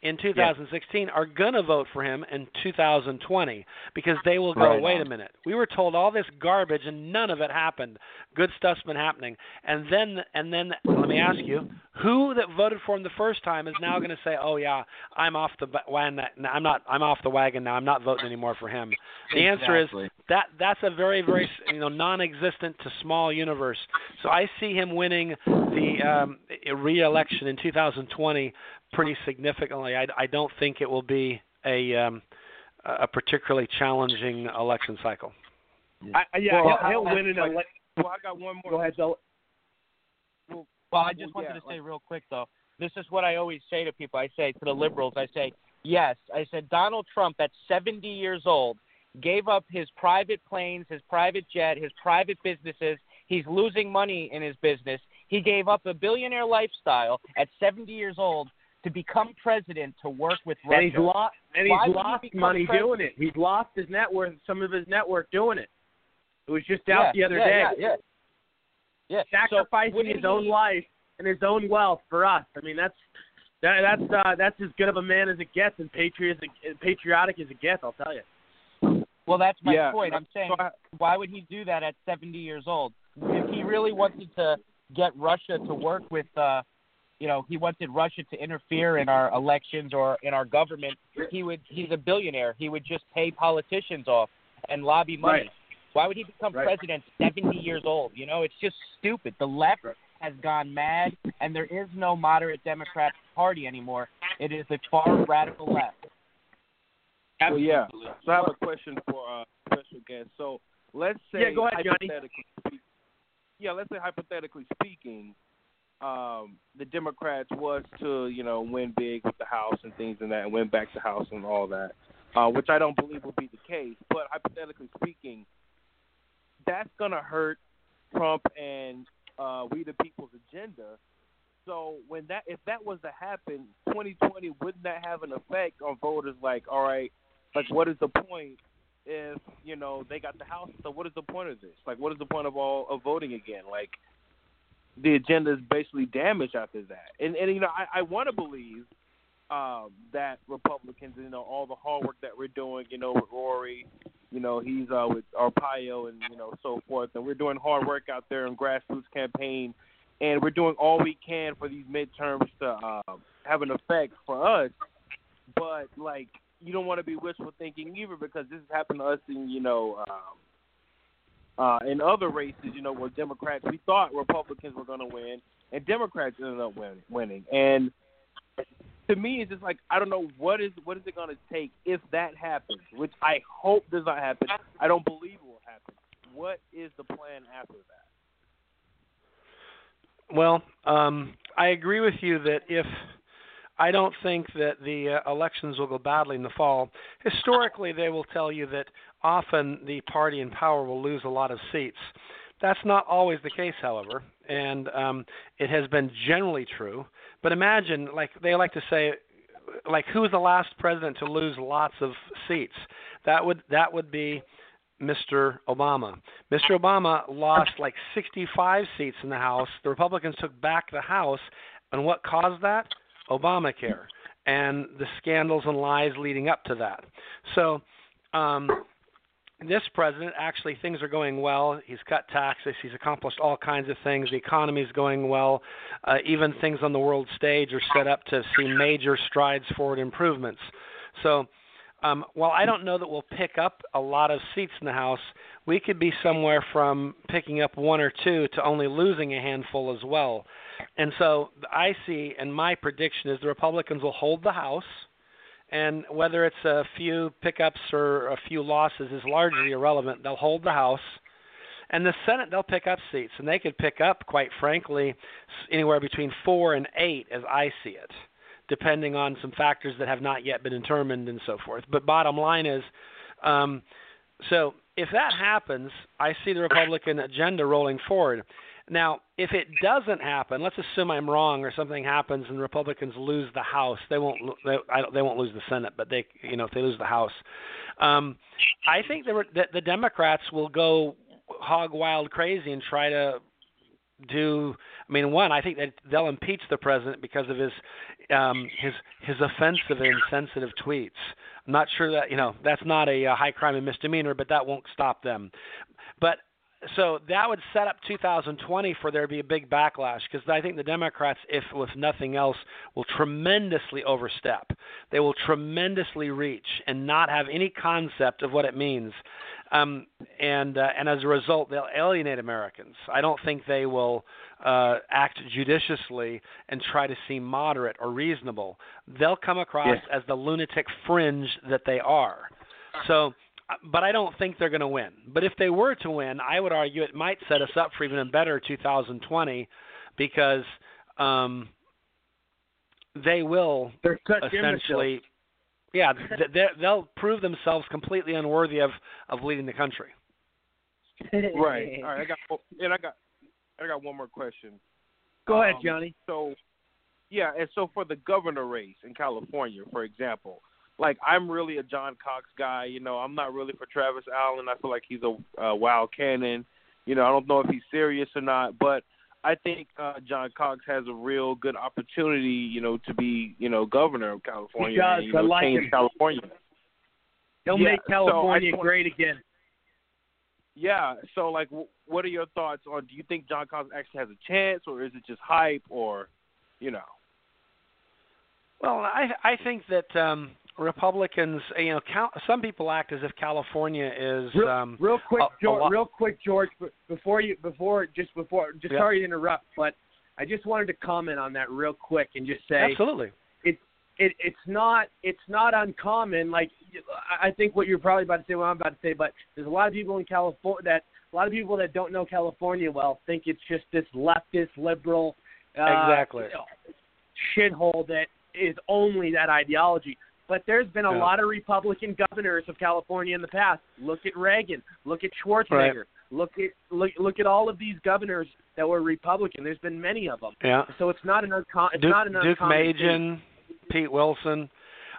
in 2016 are going to vote for him in 2020 because they will go, Right. wait a minute. We were told all this garbage and none of it happened. Good stuff's been happening. And then and then let me ask you, who that voted for him the first time is now going to say, "Oh yeah, I'm off the wagon. I'm not I'm off the wagon now. I'm not voting anymore for him." The answer is that that's a very very you know non-existent to small universe. So I see him winning the um, re-election in 2020 pretty significantly. I, I don't think it will be a um, a particularly challenging election cycle. I, I- yeah, Well, he'll, he'll win an like- election. Well, I got one more. Go ahead, Bill. Well, I just Well, wanted yeah, to say real quick though. This is what I always say to people. I say to the liberals, I say, yes. I said Donald Trump at 70 years old gave up his private planes, his private jet, his private businesses. He's losing money in his business. He gave up a billionaire lifestyle at 70 years old to become president to work with Russia. And he's lost and he's would he lost become money president? doing it. He's lost his net worth, some of his net worth doing it. It was just out yeah, the other yeah, day. Yeah, yeah. yeah. Sacrificing wouldn't his own life and his own wealth for us. I mean, that's that, that's uh, that's as good of a man as it gets, and patriot patriotic as it gets. I'll tell you. Well, that's my Yeah. point. I'm saying, why would he do that at 70 years old? If he really wanted to get Russia to work with, uh, you know, he wanted Russia to interfere in our elections or in our government, he would. He's a billionaire. He would just pay politicians off and lobby money. Right. Why would he become Right. president 70 years old? You know, it's just stupid. The left has gone mad, and there is no moderate Democrat Party anymore. It is the far radical left. Well, yeah. So I have a question for uh, special guest. So let's say Yeah, go ahead, Gianni. hypothetically speak- yeah, let's say hypothetically speaking, um, the Democrats was to you know win big with the House and things and that, and win back the House and all that, uh, which I don't believe will be the case. But hypothetically speaking, that's gonna hurt Trump and uh, we the people's agenda. So when that if that was to happen, 2020 wouldn't that have an effect on voters? Like, all right, like what is the point if you know they got the House? So what is the point of this? Like, what is the point of all of voting again? Like, the agenda is basically damaged after that. And and you know I, I want to believe um, that Republicans, you know, all the hard work that we're doing, you know, with Rory, you know, he's uh, with Arpaio and you know so forth, and we're doing hard work out there in grassroots campaign, and we're doing all we can for these midterms to uh, have an effect for us. But like, you don't want to be wishful thinking either because this has happened to us in you know. Um, uh, in other races, you know, where Democrats, we thought Republicans were going to win, and Democrats ended up win, winning. And to me, it's just like I don't know what is what is it going to take if that happens, which I hope does not happen. I don't believe it will happen. What is the plan after that? Well, um, I agree with you that if I don't think that the uh, elections will go badly in the fall. Historically, they will tell you that often the party in power will lose a lot of seats. That's not always the case, however, and um, it has been generally true. But imagine, like they like to say, like who's the last president to lose lots of seats? That would that would be Mr. Obama. Mr. Obama lost like 65 seats in the House. The Republicans took back the House, and what caused that? Obamacare and the scandals and lies leading up to that. So, um, this president actually things are going well. He's cut taxes. He's accomplished all kinds of things. The economy is going well. Uh, even things on the world stage are set up to see major strides forward improvements. So, um, while I don't know that we'll pick up a lot of seats in the House, we could be somewhere from picking up one or two to only losing a handful as well. And so I see, and my prediction is the Republicans will hold the House, and whether it's a few pickups or a few losses is largely irrelevant. They'll hold the House. And the Senate, they'll pick up seats, and they could pick up, quite frankly, anywhere between four and eight, as I see it depending on some factors that have not yet been determined and so forth. But bottom line is, um, so if that happens, I see the Republican agenda rolling forward. Now, if it doesn't happen, let's assume I'm wrong or something happens and Republicans lose the House. They won't. They, they won't lose the Senate, but they, you know, if they lose the House, um, I think the, the the Democrats will go hog wild crazy and try to do I mean one I think that they'll impeach the president because of his um his his offensive and insensitive tweets. I'm not sure that you know that's not a, a high crime and misdemeanor but that won't stop them. But so that would set up 2020 for there to be a big backlash because I think the Democrats, if with nothing else, will tremendously overstep. They will tremendously reach and not have any concept of what it means, um, and uh, and as a result, they'll alienate Americans. I don't think they will uh, act judiciously and try to seem moderate or reasonable. They'll come across as the lunatic fringe that they are. So but I don't think they're going to win. But if they were to win, I would argue it might set us up for even a better 2020 because um, they will They're such essentially, yeah, *laughs* th- they- they'll prove themselves completely unworthy of of leading the country. right. *laughs* All right. I got and I got I got one more question. Go ahead, Um, Gianni. So, yeah, and so for the governor race in California, for example, like I'm really a John Cox guy. You know, I'm not really for Travis Allen. I feel like he's a uh, wild cannon. You know, I don't know if he's serious or not, but I think uh, John Cox has a real good opportunity. You know, to be you know governor of California. He does. and, you I know, like change him. California. He'll Yeah, make California just want- great again. Yeah. So, like, w- what are your thoughts on? Do you think John Cox actually has a chance, or is it just hype, or, you know? Well, I I think that um, Republicans, you know, count, some people act as if California is Real, um, real quick, a- a George, lot- real quick, George. Before you, before just before, just Yeah. sorry to interrupt, but I just wanted to comment on that real quick and just say Absolutely. it, it it's not it's not uncommon. Like I- I think what you're probably about to say, what I'm about to say, but there's a lot of people in California that a lot of people that don't know California well think it's just this leftist liberal uh, Exactly. you know, shithole that is only that ideology. But there's been a Yeah. lot of Republican governors of California in the past. Look at Reagan. Look at Schwarzenegger. Right. Look at look look at all of these governors that were Republican. There's been many of them. Yeah. So it's not an uncommon. It's Duke, not an Duke. Majan, Pete Wilson.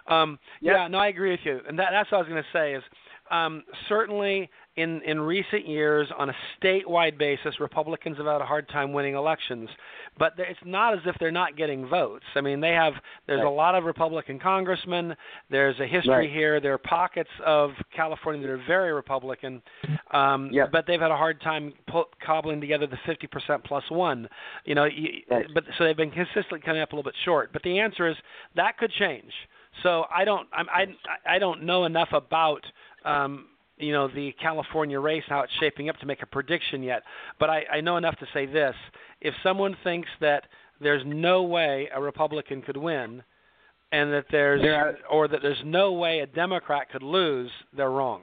Um, Yep. Yeah, no, I agree with you, and that, that's what I was going to say is um, certainly in in recent years on a statewide basis, Republicans have had a hard time winning elections, but it's not as if they're not getting votes. I mean, they have there's a lot of Republican congressmen. There's a history Right. here. There are pockets of California that are very Republican, um, Yep. but they've had a hard time pu- cobbling together the 50% plus one. You know, you, Right. but so they've been consistently coming up a little bit short. But the answer is that could change. So I don't I'm, I I don't know enough about um, you know the California race how it's shaping up to make a prediction yet. But I, I know enough to say this: if someone thinks that there's no way a Republican could win, and that there's or that there's no way a Democrat could lose, they're wrong.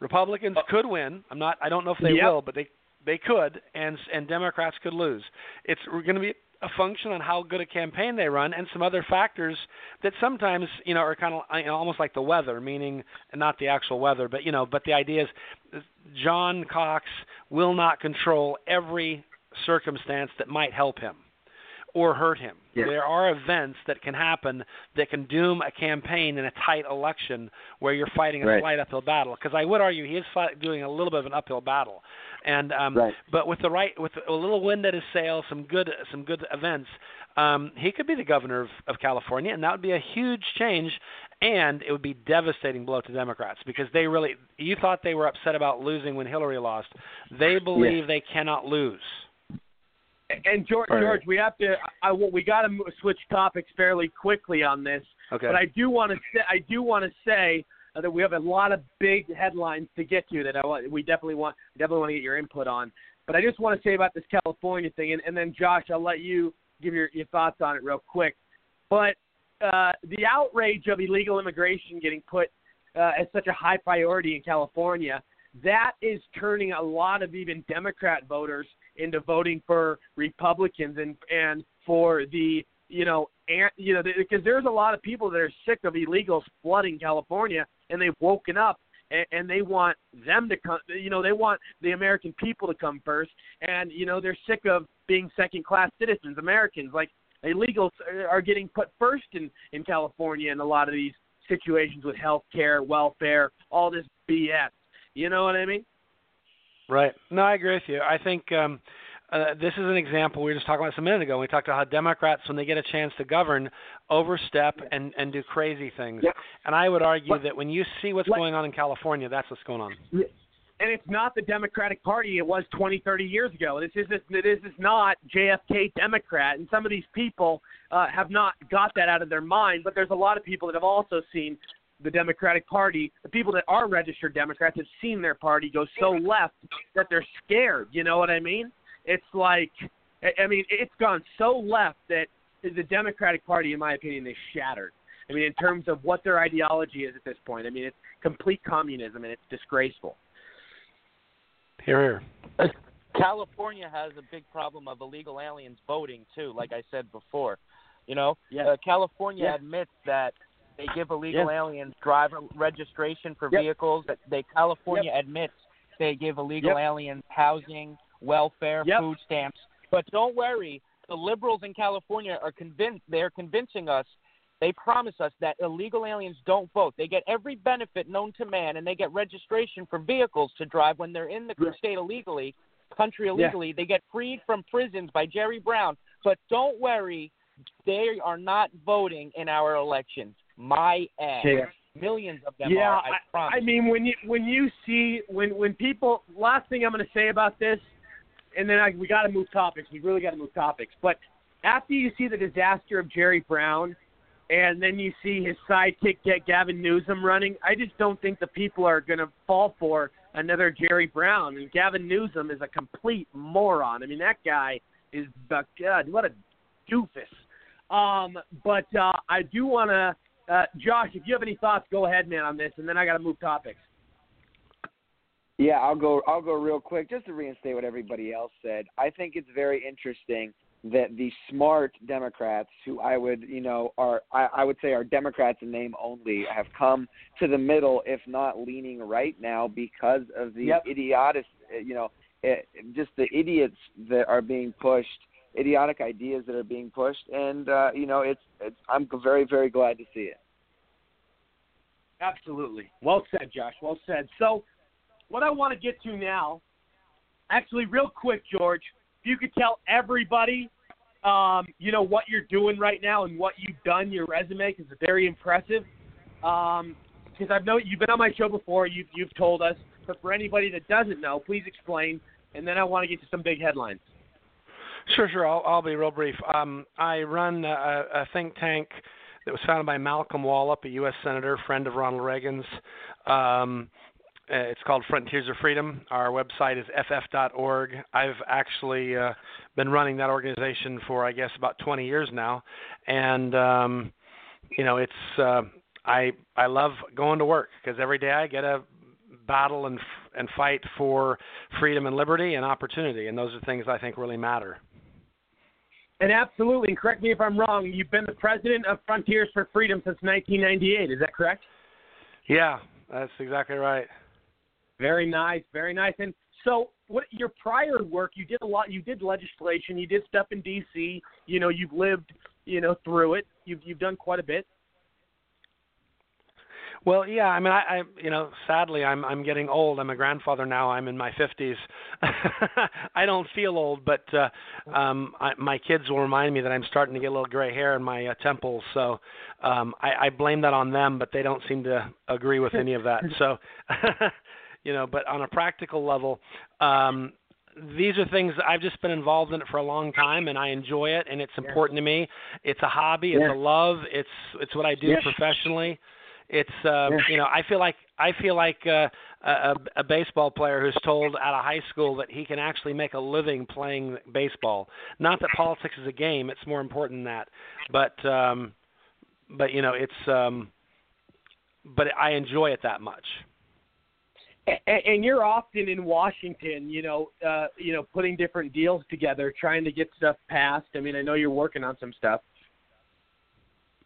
Republicans uh, could win. I'm not. I don't know if they Yep. will, but they they could, and and Democrats could lose. It's we're going to be a function on how good a campaign they run, and some other factors that sometimes you know are kind of you know, almost like the weather, meaning not the actual weather, but you know, but the idea is uh, John Cox will not control every circumstance that might help him or hurt him. There are events that can happen that can doom a campaign in a tight election where you're fighting a Right. slight uphill battle. Because I would argue he is fight, doing a little bit of an uphill battle, and um, Right. but with the right with a little wind at his sail, some good some good events, um, he could be the governor of, of California, and that would be a huge change. And it would be devastating blow to Democrats because they really you thought they were upset about losing when Hillary lost. They believe they cannot lose. And George, Right. George, we have to. I, we got to switch topics fairly quickly on this. Okay. But I do want to say, I do want to say that we have a lot of big headlines to get to that I want, we definitely want definitely want to get your input on. But I just want to say about this California thing, and, and then Josh, I'll let you give your your thoughts on it real quick. But uh, the outrage of illegal immigration getting put uh, as such a high priority in California, that is turning a lot of even Democrat voters into voting for Republicans and and for the you know and you know because there's a lot of people that are sick of illegals flooding California and they've woken up and, and they want them to come you know they want the American people to come first and you know they're sick of being second class citizens Americans. Like illegals are getting put first in in California in a lot of these situations with health care welfare all this BS you know what I mean Right. No, I agree with you. I think um, uh, this is an example we were just talking about some minute ago. We talked about how Democrats, when they get a chance to govern, overstep and and do crazy things. Yeah. And I would argue But- that when you see what's Let- going on in California, that's what's going on. and it's not the Democratic Party it was 20, 30 years ago. This is this is not JFK Democrat, and some of these people uh, have not got that out of their mind. But there's a lot of people that have also seen the Democratic Party. The people that are registered Democrats have seen their party go so left that they're scared. You know what I mean? It's like, I- I mean, it's gone so left that the Democratic Party, in my opinion, is shattered. I mean, in terms of what their ideology is at this point. I mean, it's complete communism, and it's disgraceful. Here, here. *coughs* California has a big problem of illegal aliens voting too. Like I said before, you know, Yeah. uh, California Yeah. admits that they give illegal Yeah. aliens driver registration for Yep. vehicles. That they California admits they give illegal Yep. aliens housing, welfare, Yep. food stamps. But don't worry, the liberals in California are convinced. They're convincing us. They promise us that illegal aliens don't vote. They get every benefit known to man, and they get registration for vehicles to drive when they're in the state illegally, country Yeah. illegally. They get freed from prisons by Jerry Brown. But don't worry, they are not voting in our elections. My ass. Yeah. Millions of them yeah, are. I, promise. I mean when you when you see when when people last thing I'm going to say about this, and then I, we got to move topics. We really got to move topics. But after you see the disaster of Jerry Brown, and then you see his sidekick get Gavin Newsom running. I just don't think the people are going to fall for another Jerry Brown. And Gavin Newsom is a complete moron. I mean, that guy is the God, what a doofus. Um, but uh, I do want to, uh, Josh, if you have any thoughts, go ahead, man, on this, and then I got to move topics. Yeah, I'll go. I'll go real quick just to reinstate what everybody else said. I think it's very interesting that the smart Democrats, who I would, you know, are I, I would say are Democrats in name only, have come to the middle, if not leaning right now, because of the Yep. idiotic, you know, it, just the idiots that are being pushed, idiotic ideas that are being pushed, and uh, you know, it's, it's I'm very very glad to see it. Absolutely. Well said, Josh. Well said. So, what I want to get to now, actually, real quick, George, if you could tell everybody, um, you know, what you're doing right now and what you've done, your resume, it's very impressive. Um, because I know you've been on my show before, you've you've told us, but for anybody that doesn't know, please explain, and then I want to get to some big headlines. Sure, sure. I'll, I'll be real brief. Um, I run a, a think tank that was founded by Malcolm Wallop, a U.S. senator, friend of Ronald Reagan's. Um, uh, it's called Frontiers of Freedom. Our website is ff.org. I've actually uh, been running that organization for, I guess, about 20 years now, and um, you know, it's uh, I I love going to work because every day I get a battle and and fight for freedom and liberty and opportunity, and those are things I think really matter. And absolutely, and correct me if I'm wrong, you've been the president of Frontiers for Freedom since 1998. Is that correct? Yeah, that's exactly right. Very nice, very nice. And so, what your prior work? You did a lot. You did legislation. You did stuff in D.C. You know, you've lived, you know, through it. You've you've done quite a bit. Well, yeah, I mean, I, I, you know, sadly, I'm I'm getting old. I'm a grandfather now. I'm in my 50s. *laughs* I don't feel old, but uh, um, I, my kids will remind me that I'm starting to get a little gray hair in my uh, temples. So um, I, I blame that on them, but they don't seem to agree with any of that. *laughs* So, *laughs* you know, but on a practical level, um, these are things I've just been involved in it for a long time, and I enjoy it, and it's important to me. It's a hobby. It's Yeah. a love. It's it's what I do Yeah. professionally. It's uh, you know I feel like I feel like uh, a, a baseball player who's told out of high school that he can actually make a living playing baseball. Not that politics is a game; it's more important than that. But um, but you know it's um, but I enjoy it that much. And, and you're often in Washington, you know, uh, you know, putting different deals together, trying to get stuff passed. I mean, I know you're working on some stuff.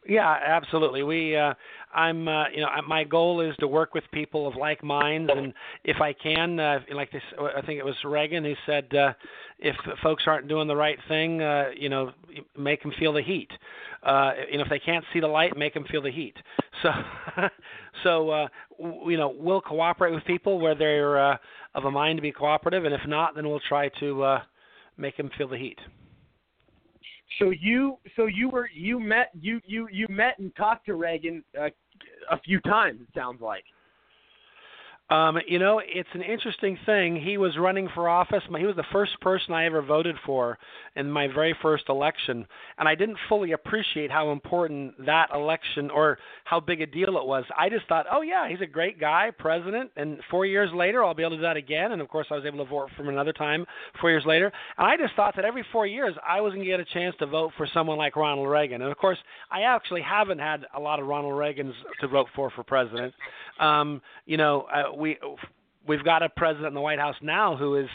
Yeah, absolutely. We, uh, I'm, uh, you know, my goal is to work with people of like minds, and if I can, uh, like this, I think it was Reagan who said, uh, if folks aren't doing the right thing, uh, you know, make them feel the heat. Uh, you know, if they can't see the light, make them feel the heat. *laughs* So, so, uh, w- you know, we'll cooperate with people where they're uh, of a mind to be cooperative, and if not, then we'll try to uh, make them feel the heat. So you, so you were, you met, you you you met and talked to Reagan uh, a few times. It sounds like. Um, you know, it's an interesting thing. He was running for office. He was the first person I ever voted for in my very first election, and I didn't fully appreciate how important that election or how big a deal it was. I just thought, oh yeah, he's a great guy, president, and four years later I'll be able to do that again. And of course, I was able to vote for him another time four years later. And I just thought that every four years I was going to get a chance to vote for someone like Ronald Reagan. And of course, I actually haven't had a lot of Ronald Reagans to vote for for president. Um, you know, uh, we we've got a president in the White House now who is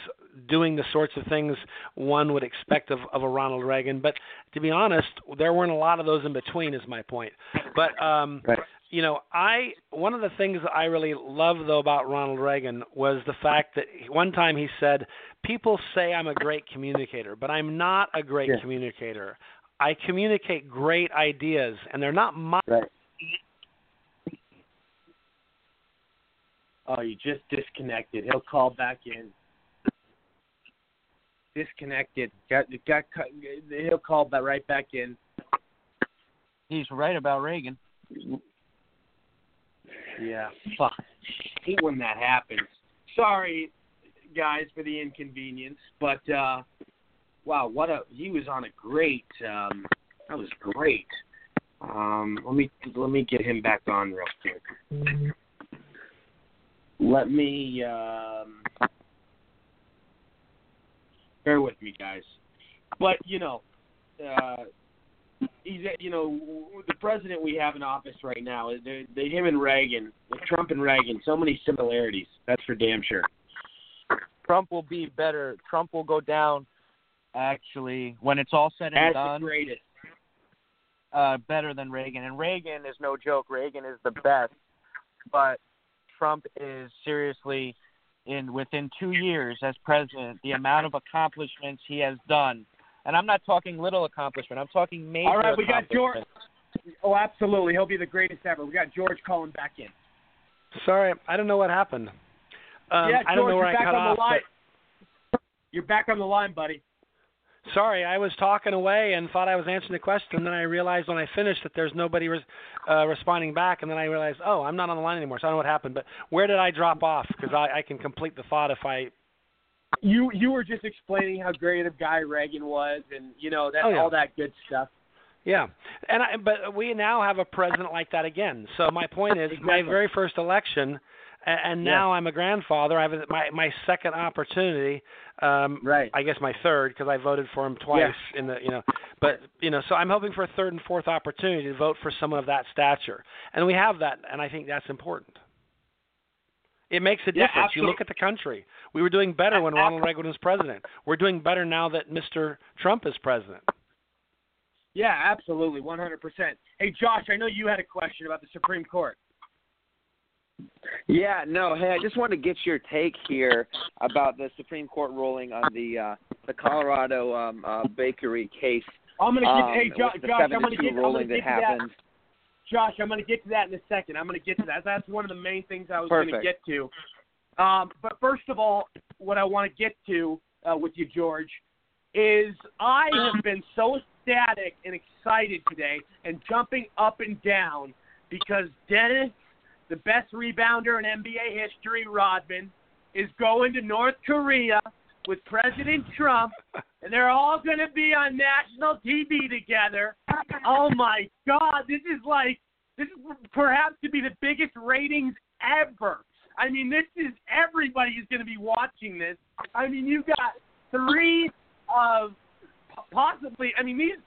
doing the sorts of things one would expect of, of a Ronald Reagan. But to be honest, there weren't a lot of those in between. Is my point. But um, you know, I one of the things that I really love though about Ronald Reagan was the fact that one time he said, "People say I'm a great communicator, but I'm not a great Yeah. communicator. I communicate great ideas, and they're not my." Right. Oh, you just disconnected. He'll call back in. Disconnected. Got got. cut- He'll call back right back in. He's right about Reagan. Yeah. Fuck. Hate when that happens. Sorry, guys, for the inconvenience, but uh wow, what a he was on a great. um That was great. Um, let me let me get him back on real quick. Let me um, bear with me, guys. But you know, uh, he's you know the president we have in office right now. They, they him and Reagan, Trump and Reagan, so many similarities. That's for damn sure. Trump will be better. Trump will go down. Actually, when it's all said and As done, the greatest. uh, better than Reagan. And Reagan is no joke. Reagan is the best. But Trump is seriously in within two years as president, the amount of accomplishments he has done. And I'm not talking little accomplishment. I'm talking major. All right, we got George. Oh, absolutely. He'll be the greatest ever. We got George calling back in. Sorry, I don't know what happened. Um, yeah, I don't George, know where you're I back cut on off. the line. but- You're back on the line, buddy. Sorry, I was talking away and thought I was answering the question. And then I realized when I finished that there's nobody res- uh, responding back, and then I realized, oh, I'm not on the line anymore. So I don't know what happened. But where did I drop off? Because I, I can complete the thought if I. You you were just explaining how great a guy Reagan was, and you know that Oh, yeah. all that good stuff. Yeah, and I, but we now have a president like that again. So my point is, my very first election, and now I'm a grandfather. I have my my second opportunity. Um, right. I guess my third because I voted for him twice in the you know. But you know, so I'm hoping for a third and fourth opportunity to vote for someone of that stature, and we have that, and I think that's important. It makes a Yeah, difference. You look at the country. We were doing better when Ronald Reagan was president. We're doing better now that Mr. Trump is president. Yeah, absolutely, 100%. Hey, Josh, I know you had a question about the Supreme Court. Yeah, no. Hey, I just wanted to get your take here about the Supreme Court ruling on the uh, the Colorado um, uh, bakery case. I'm gonna um, get. hey, Jo- Josh, I'm gonna get. I'm gonna get that to that. Josh, I'm going to get to that in a second. I'm going to get to that. That's one of the main things I was going to get to. Um, but first of all, what I want to get to uh, with you, George, is I have been so ecstatic and excited today and jumping up and down because Dennis, the best rebounder in NBA history, Rodman, is going to North Korea with President Trump, and they're all going to be on national TV together. Oh my God, this is like this is perhaps to be the biggest ratings ever. I mean, this is everybody is going to be watching this. I mean, you got three of possibly. I mean, these.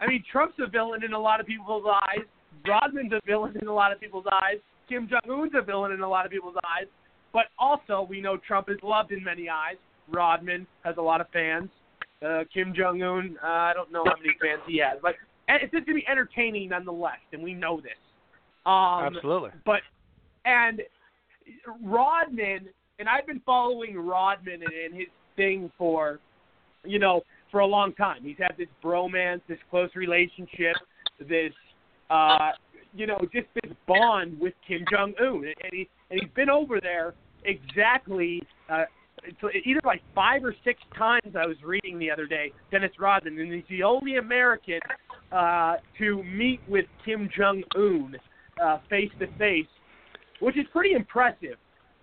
I mean, Trump's a villain in a lot of people's eyes. Rodman's a villain in a lot of people's eyes. Kim Jong Un's a villain in a lot of people's eyes. But also, we know Trump is loved in many eyes. Rodman has a lot of fans. Uh, Kim Jong Un, uh, I don't know how many fans he has, but it's just gonna be entertaining nonetheless, and we know this. Um, Absolutely. But and Rodman, and I've been following Rodman and, and his thing for, you know, for a long time. He's had this bromance, this close relationship, this, uh, you know, just this bond with Kim Jong Un, and he and he's been over there exactly. Uh, so either like five or six times I was reading the other day, Dennis Rodman, and he's the only American uh, to meet with Kim Jong Un face to face, which is pretty impressive.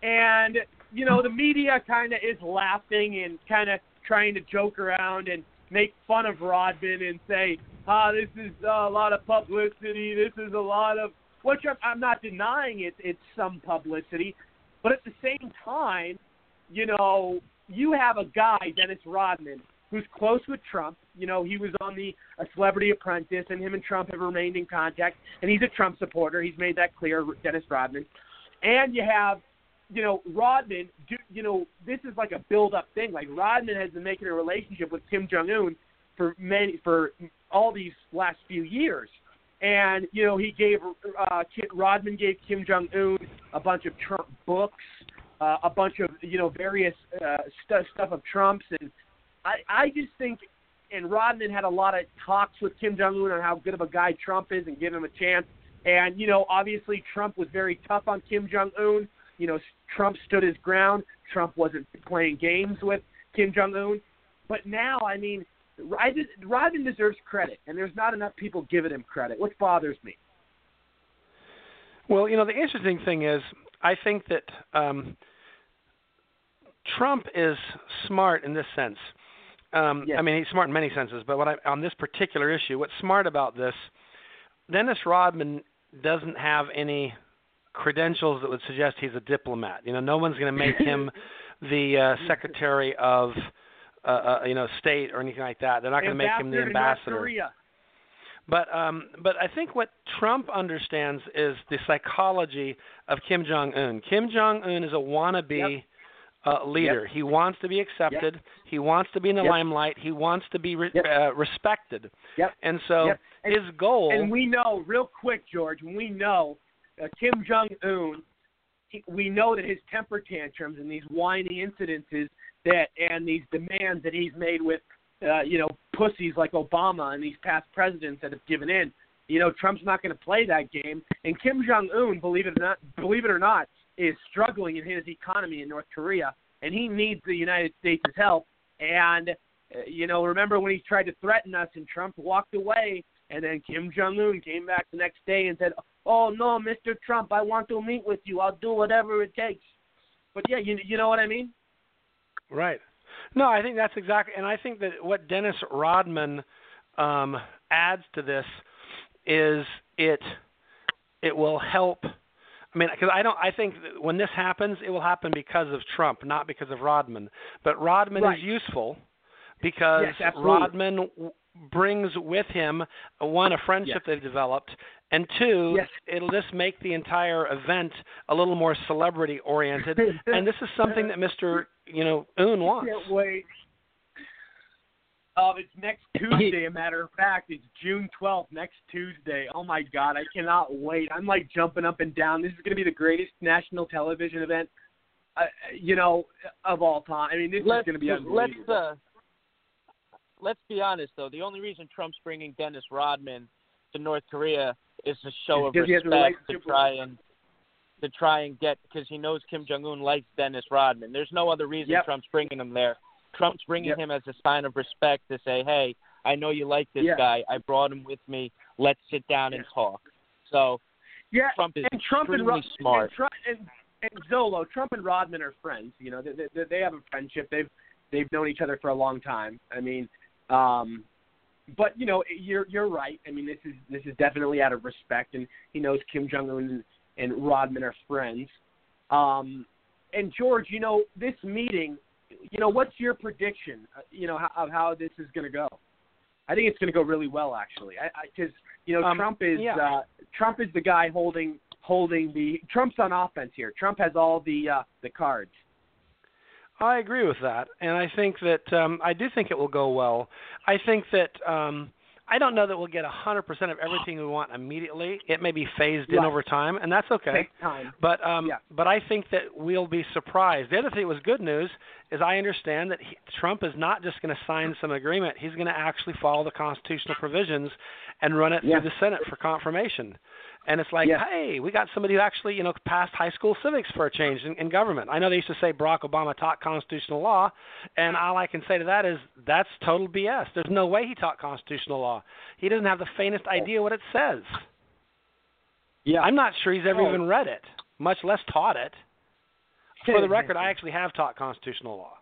And you know, the media kind of is laughing and kind of trying to joke around and make fun of Rodman and say, "Ah, this is uh, a lot of publicity. This is a lot of," which I'm, I'm not denying it. It's some publicity, but at the same time, you know, you have a guy, Dennis Rodman, who's close with Trump. You know, he was on the a Celebrity Apprentice, and him and Trump have remained in contact. And he's a Trump supporter. He's made that clear, Dennis Rodman. And you have, you know, Rodman. Do, you know, this is like a build-up thing. Like Rodman has been making a relationship with Kim Jong Un for many for all these last few years. And you know, he gave uh, Rodman gave Kim Jong Un a bunch of Trump books uh, a bunch of you know various uh, st- stuff of Trump's, and I I just think, and Rodman had a lot of talks with Kim Jong Un on how good of a guy Trump is and give him a chance. And you know, obviously Trump was very tough on Kim Jong Un. You know, Trump stood his ground. Trump wasn't playing games with Kim Jong Un. But now, I mean, Rodman Rodman deserves credit, and there's not enough people giving him credit, which bothers me. Well, you know, the interesting thing is, I think that um, Trump is smart in this sense. Um, I mean, he's smart in many senses, but what I, on this particular issue, what's smart about this, Dennis Rodman doesn't have any credentials that would suggest he's a diplomat. You know, no one's going to make him *laughs* the uh, secretary of uh, uh, you know state or anything like that. They're not going to make him the ambassador. But um, but I think what Trump understands is the psychology of Kim Jong Un. Kim Jong Un is a wannabe. Yep. Uh, leader. Yep. He wants to be accepted. Yep. He wants to be in the limelight. He wants to be re- uh, respected. Yep. And so and, his goal. And we know, real quick, George, we know uh, Kim Jong Un. We know that his temper tantrums and these whiny incidences that and these demands that he's made with uh, you know, pussies like Obama and these past presidents that have given in. You know, Trump's not going to play that game. And Kim Jong Un, believe it or not, believe it or not, is struggling in his economy in North Korea, and he needs the United States' help. And uh, you know, remember when he tried to threaten us, and Trump walked away, and then Kim Jong Un came back the next day and said, "Oh no, Mr. Trump, I want to meet with you. I'll do whatever it takes." But yeah, you you know what I mean? Right. No, I think that's exactly, and I think that what Dennis Rodman um, adds to this is it it will help. I mean, because I don't, I think when this happens, it will happen because of Trump, not because of Rodman. But Rodman right. is useful because yes, Rodman brings with him one a friendship yes. they've developed and two yes. it'll just make the entire event a little more celebrity oriented *laughs* and this is something that mr you know un wants can't wait Oh, it's next *laughs* Tuesday. A matter of fact, it's June 12th, next Tuesday. Oh my God, I cannot wait. I'm like jumping up and down. This is going to be the greatest national television event, uh, you know, of all time. I mean, this let's, is going to be unbelievable. Let's uh, let's be honest though. The only reason Trump's bringing Dennis Rodman to North Korea is a show of respect to try and to try and get because he knows Kim Jong Un likes Dennis Rodman. There's no other reason yep. Trump's bringing him there. Trump's bringing yep. him as a sign of respect to say, "Hey, I know you like this yeah. guy. I brought him with me. Let's sit down and talk." So, yeah, Trump is and Trump and, smart. And, and, and Zollo, Trump and Rodman are friends. You know, they, they, they have a friendship. They've they've known each other for a long time. I mean, um, but you know, you're you're right. I mean, this is this is definitely out of respect, and he knows Kim Jong Un and, and Rodman are friends. Um, and George, you know, this meeting you know, what's your prediction? Uh, you know, how, of how this is going to go? I think it's going to go really well, actually. I because you know um, Trump is yeah. uh, Trump is the guy holding holding the Trump's on offense here. Trump has all the uh, the cards. I agree with that, and I think that um, I do think it will go well. I think that um, I don't know that we'll get a 100% of everything we want immediately. It may be phased in over time, and that's okay. But um, Yeah. but I think that we'll be surprised. The other thing that was good news is I understand that he, Trump is not just going to sign some agreement. He's going to actually follow the constitutional provisions and run it Yeah. through the Senate for confirmation. And it's like, Yeah. hey, we got somebody who actually, you know, passed high school civics for a change in, in government. I know they used to say Barack Obama taught constitutional law, and all I can say to that is that's total BS. There's no way he taught constitutional law. He doesn't have the faintest idea what it says. Yeah. I'm not sure he's ever Oh. even read it, much less taught it. For the record, I actually have taught constitutional law.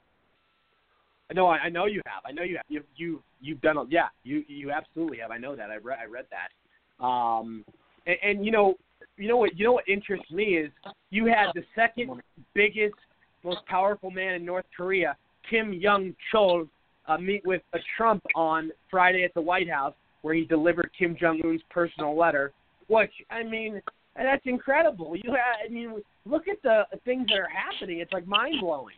No, I, I know you have. I know you have. You you you've done. A, yeah, you you absolutely have. I know that. I read I read that. Um, and, and you know, you know what you know what interests me is you had the second biggest, most powerful man in North Korea, Kim Young Chol, uh, meet with a Trump on Friday at the White House, where he delivered Kim Jong Un's personal letter. Which I mean, that's incredible. You had, I mean, look at the things that are happening. It's like mind blowing.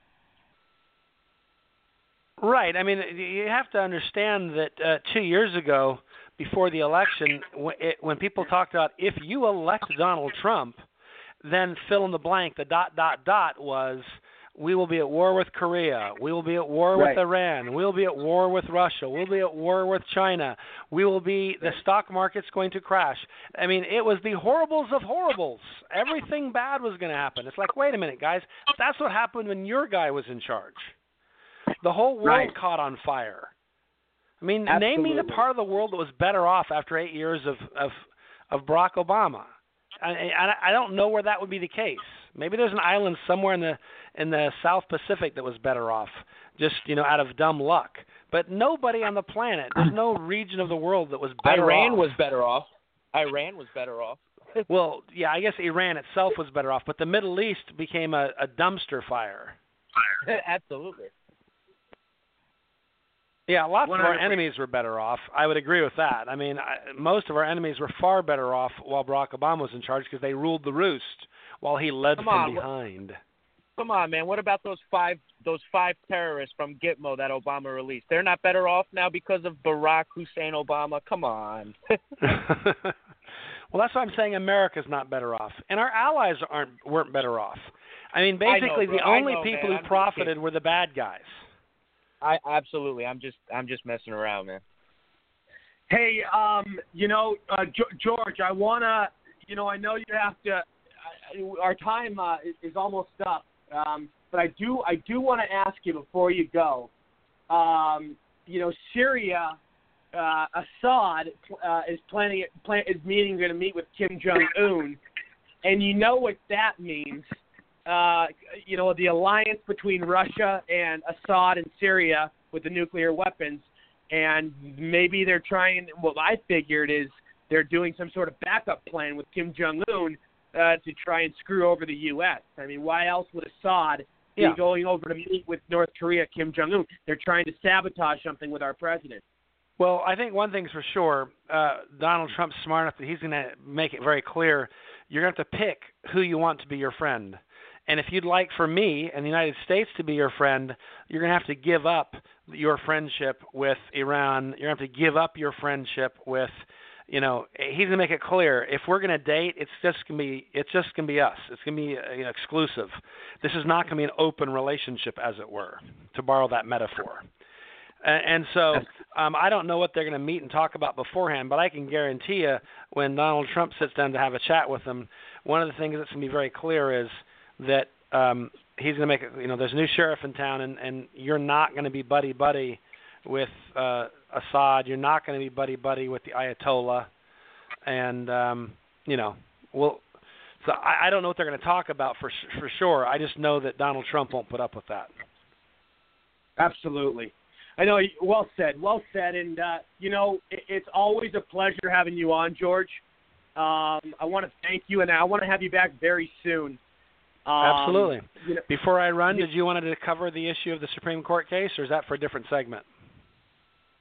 Right. I mean, you have to understand that uh, two years ago, before the election, when, people talked about if you elect Donald Trump, then fill in the blank, the dot dot dot was we will be at war with Korea, we will be at war Right. with Iran, we will be at war with Russia, we'll be at war with China, we will be the stock market's going to crash. I mean, it was the horribles of horribles. Everything bad was going to happen. It's like, wait a minute, guys, that's what happened when your guy was in charge. The whole world Right. caught on fire. I mean, name me the part of the world that was better off after eight years of of, of Barack Obama. I, I I don't know where that would be the case. Maybe there's an island somewhere in the in the South Pacific that was better off, just you know, out of dumb luck. But nobody on the planet, there's no region of the world that was better off. Iran off. was better off. Iran was better off. *laughs* well, yeah, I guess Iran itself was better off, but the Middle East became a, a dumpster fire. *laughs* Absolutely. Yeah, lots of our enemies were better off. I would agree with that. I mean, I, most of our enemies were far better off while Barack Obama was in charge because they ruled the roost while he led Come from on, behind. Come on, man. What about those five those five terrorists from Gitmo that Obama released? They're not better off now because of Barack Hussein Obama. Come on. *laughs* well, that's why I'm saying America's not better off, and our allies aren't weren't better off. I mean, I know, basically, the only know, people man. who I'm profited were the bad guys. I absolutely. I'm just I'm just messing around, man. Hey, um, you know, uh, George, I wanna, you know, I know you have to. Our time uh, is, is almost up, um, but I do, I do want to ask you before you go. Um, you know, Syria, uh, Assad uh, is planning, plan, is meeting, going to meet with Kim Jong Un, and you know what that means. Uh, you know, the alliance between Russia and Assad and Syria with the nuclear weapons and maybe they're trying. What I figured is they're doing some sort of backup plan with Kim Jong Un uh, to try and screw over the U.S. I mean, why else would Assad Yeah. be going over to meet with North Korea Kim Jong Un? They're trying to sabotage something with our president. Well, I think one thing's for sure. Uh, Donald Trump's smart enough that he's going to make it very clear. You're going to have to pick who you want to be your friend. And if you'd like for me and the United States to be your friend, you're going to have to give up your friendship with Iran. You're going to have to give up your friendship with, you know, he's going to make it clear. If we're going to date, it's just going to be it's just going to be us. It's going to be uh, you know, exclusive. This is not going to be an open relationship, as it were, to borrow that metaphor. And, and so um, I don't know what they're going to meet and talk about beforehand, but I can guarantee you when Donald Trump sits down to have a chat with them, one of the things that's going to be very clear is that um, he's going to make. You know, there's a new sheriff in town, and and you're not going to be buddy buddy with uh, Assad. You're not going to be buddy buddy with the Ayatollah, and um, you know, well. So I, I don't know what they're going to talk about for for sure. I just know that Donald Trump won't put up with that. Absolutely. I know. Well said. Well said. And uh, you know, it, it's always a pleasure having you on, George. Um, I want to thank you, and I want to have you back very soon. Um, Absolutely. You know, Before I run, did you want to cover the issue of the Supreme Court case, or is that for a different segment?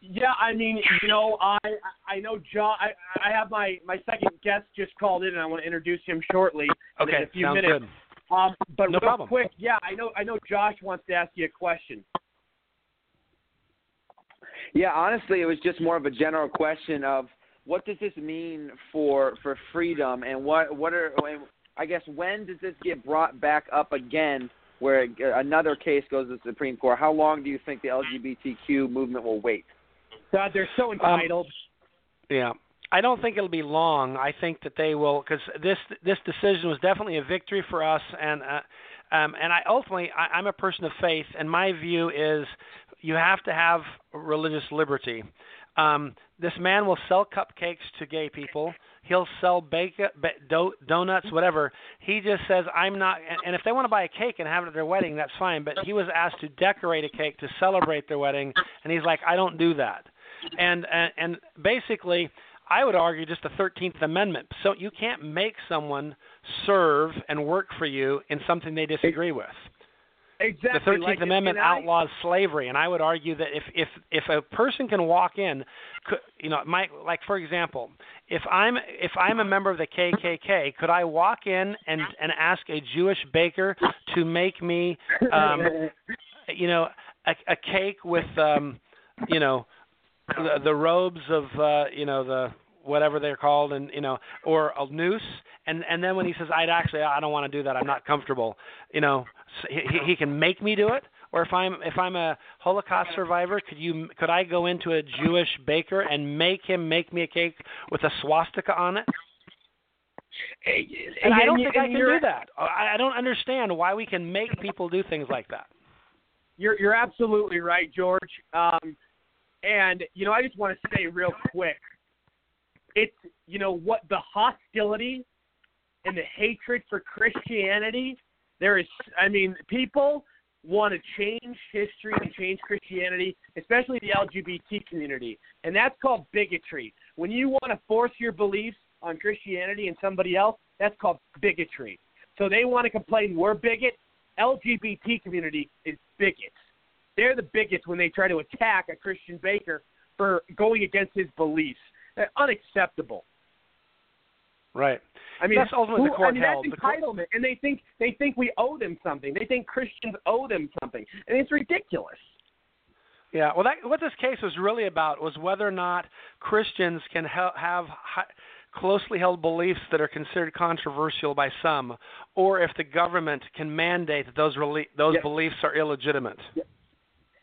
Yeah, I mean, you know, I I know John. I I have my my second guest just called in, and I want to introduce him shortly in a few sounds minutes. good. Um, but No real problem. quick, yeah, I know I know Josh wants to ask you a question. Yeah, honestly, it was just more of a general question of what does this mean for for freedom, and what what are and I guess when does this get brought back up again, where another case goes to the Supreme Court? How long do you think the LGBTQ movement will wait? God, they're so entitled. Yeah. I don't think it'll be long. I think that they will because this this decision was definitely a victory for us, and uh, um, and I ultimately I, I'm a person of faith, and my view is you have to have religious liberty. Um, this man will sell cupcakes to gay people. He'll sell bake, ba- do, donuts, whatever. He just says, "I'm not." And, if they want to buy a cake and have it at their wedding, that's fine. But he was asked to decorate a cake to celebrate their wedding, and he's like, "I don't do that." And and, and basically, I would argue just the 13th Amendment. So you can't make someone serve and work for you in something they disagree with. Exactly. The 13th like, Amendment I- outlaws slavery, and I would argue that if if if a person can walk in, could, you know, my like for example, if I'm if I'm a member of the KKK, could I walk in and and ask a Jewish baker to make me, um, you know, a, a cake with, um, you know, the, the robes of, uh, you know, the whatever they're called, and you know, or a noose, and and then when he says, I'd actually, I don't want to do that, I'm not comfortable, you know, he, he- can make me do it. Or if I'm if I'm a Holocaust survivor, could you could I go into a Jewish baker and make him make me a cake with a swastika on it? And I don't think I can do that. I I don't understand why we can make people do things like that. You're you're absolutely right, George. Um, and you know, I just want to say real quick, it's you know what the hostility and the hatred for Christianity. There is, I mean, people want to change history and change Christianity, especially the LGBT community, and that's called bigotry. When you want to force your beliefs on Christianity and somebody else, that's called bigotry. So they want to complain we're bigot. LGBT community is bigots. They're the bigots when they try to attack a Christian baker for going against his beliefs. They're unacceptable. Right. I mean, that's ultimately who, the court I mean, held. that's The entitlement, and they think they think we owe them something. They think Christians owe them something, and it's ridiculous. Yeah, well, that, what this case was really about was whether or not Christians can ha- have hi- closely held beliefs that are considered controversial by some, or if the government can mandate that those rele- those Yes. beliefs are illegitimate.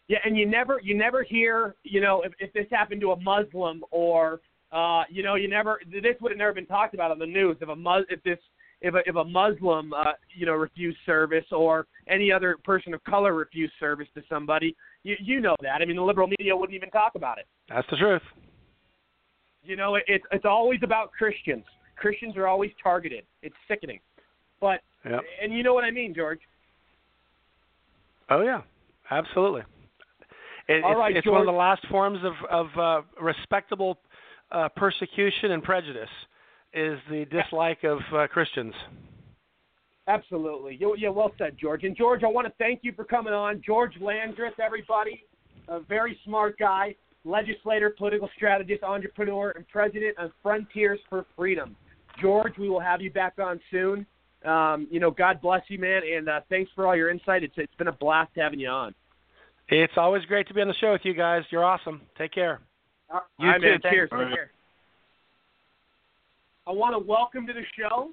Yeah, and you never you never hear you know if, if this happened to a Muslim or uh, you know you never this would have never been talked about on the news if a Mus if this if a if a Muslim uh, you know refused service or any other person of color refused service to somebody you you know that I mean the liberal media wouldn't even talk about it. That's the truth. You know it, it's it's always about Christians. Christians are always targeted. It's sickening, but Yep. and you know what I mean, George. Oh yeah, absolutely. It, All it's right, it's one of the last forms of of uh, respectable uh, persecution and prejudice is the dislike of uh, Christians. Absolutely. Yeah, well said, George. And George, I want to thank you for coming on. George Landrith, everybody, a very smart guy, legislator, political strategist, entrepreneur, and president of Frontiers for Freedom. George, we will have you back on soon. Um, you know, God bless you, man, and uh, thanks for all your insight. It's it's been a blast having you on. It's always great to be on the show with you guys. You're awesome. Take care. You All right, too. man. Cheers. Right. I want to welcome to the show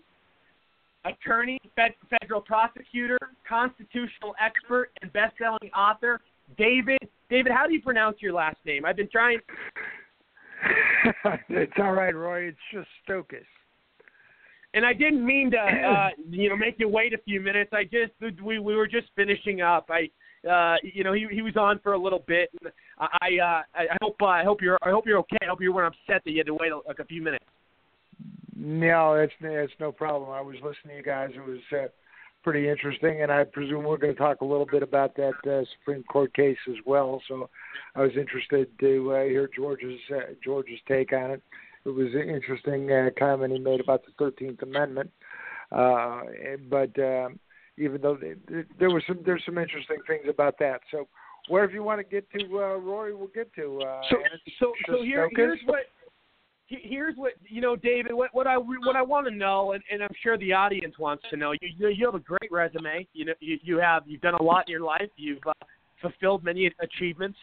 attorney, fed, federal prosecutor, constitutional expert, and best-selling author David. David, how do you pronounce your last name? I've been trying. *laughs* it's all right, Rory. It's just Stokus. And I didn't mean to, uh, you know, make you wait a few minutes. I just we we were just finishing up. I, uh, you know, he he was on for a little bit. And I uh, I hope uh, I hope you're I hope you're okay. I hope you weren't upset that you had to wait like a few minutes. No, it's it's no problem. I was listening to you guys. It was uh, pretty interesting, and I presume we're going to talk a little bit about that uh, Supreme Court case as well. So I was interested to uh, hear George's uh, George's take on it. It was an interesting uh, comment he made about the Thirteenth Amendment, uh, but um, even though they, there was some there's some interesting things about that. So wherever you want to get to, uh, Rory, we'll get to. Uh, So so so here here's what here's what you know, David. What what I what I want to know, and, and I'm sure the audience wants to know. You you you have a great resume. You know you you have you've done a lot in your life. You've uh, fulfilled many achievements.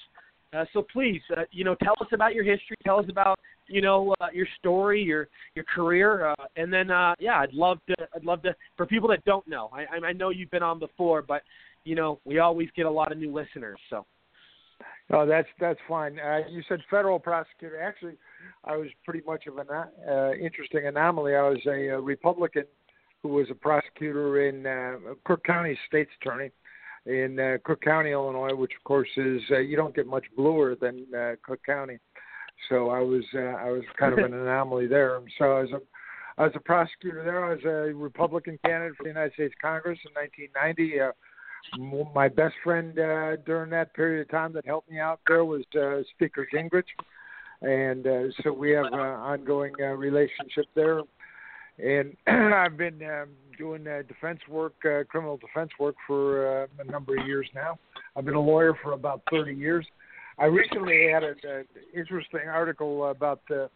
Uh, so please, uh, you know, tell us about your history. Tell us about you know uh, your story, your your career, uh, and then uh, yeah, I'd love to. I'd love to for people that don't know. I I know you've been on before, but you know we always get a lot of new listeners. So Oh, that's that's fine. Uh, you said federal prosecutor. Actually, I was pretty much of an uh, interesting anomaly. I was a, uh Republican who was a prosecutor in uh, Cook County State's Attorney in uh, Cook County, Illinois, which of course is uh, you don't get much bluer than uh, Cook County. So I was uh, I was kind of an *laughs* anomaly there. So I was a I was a prosecutor there. I was a Republican candidate for the United States Congress in 1990. Uh, my best friend uh, during that period of time that helped me out there was uh, Speaker Gingrich, and uh, so we have an ongoing uh, relationship there. And *clears throat* I've been um, doing uh, defense work, uh, criminal defense work, for uh, a number of years now. I've been a lawyer for about 30 years. I recently had an interesting article about the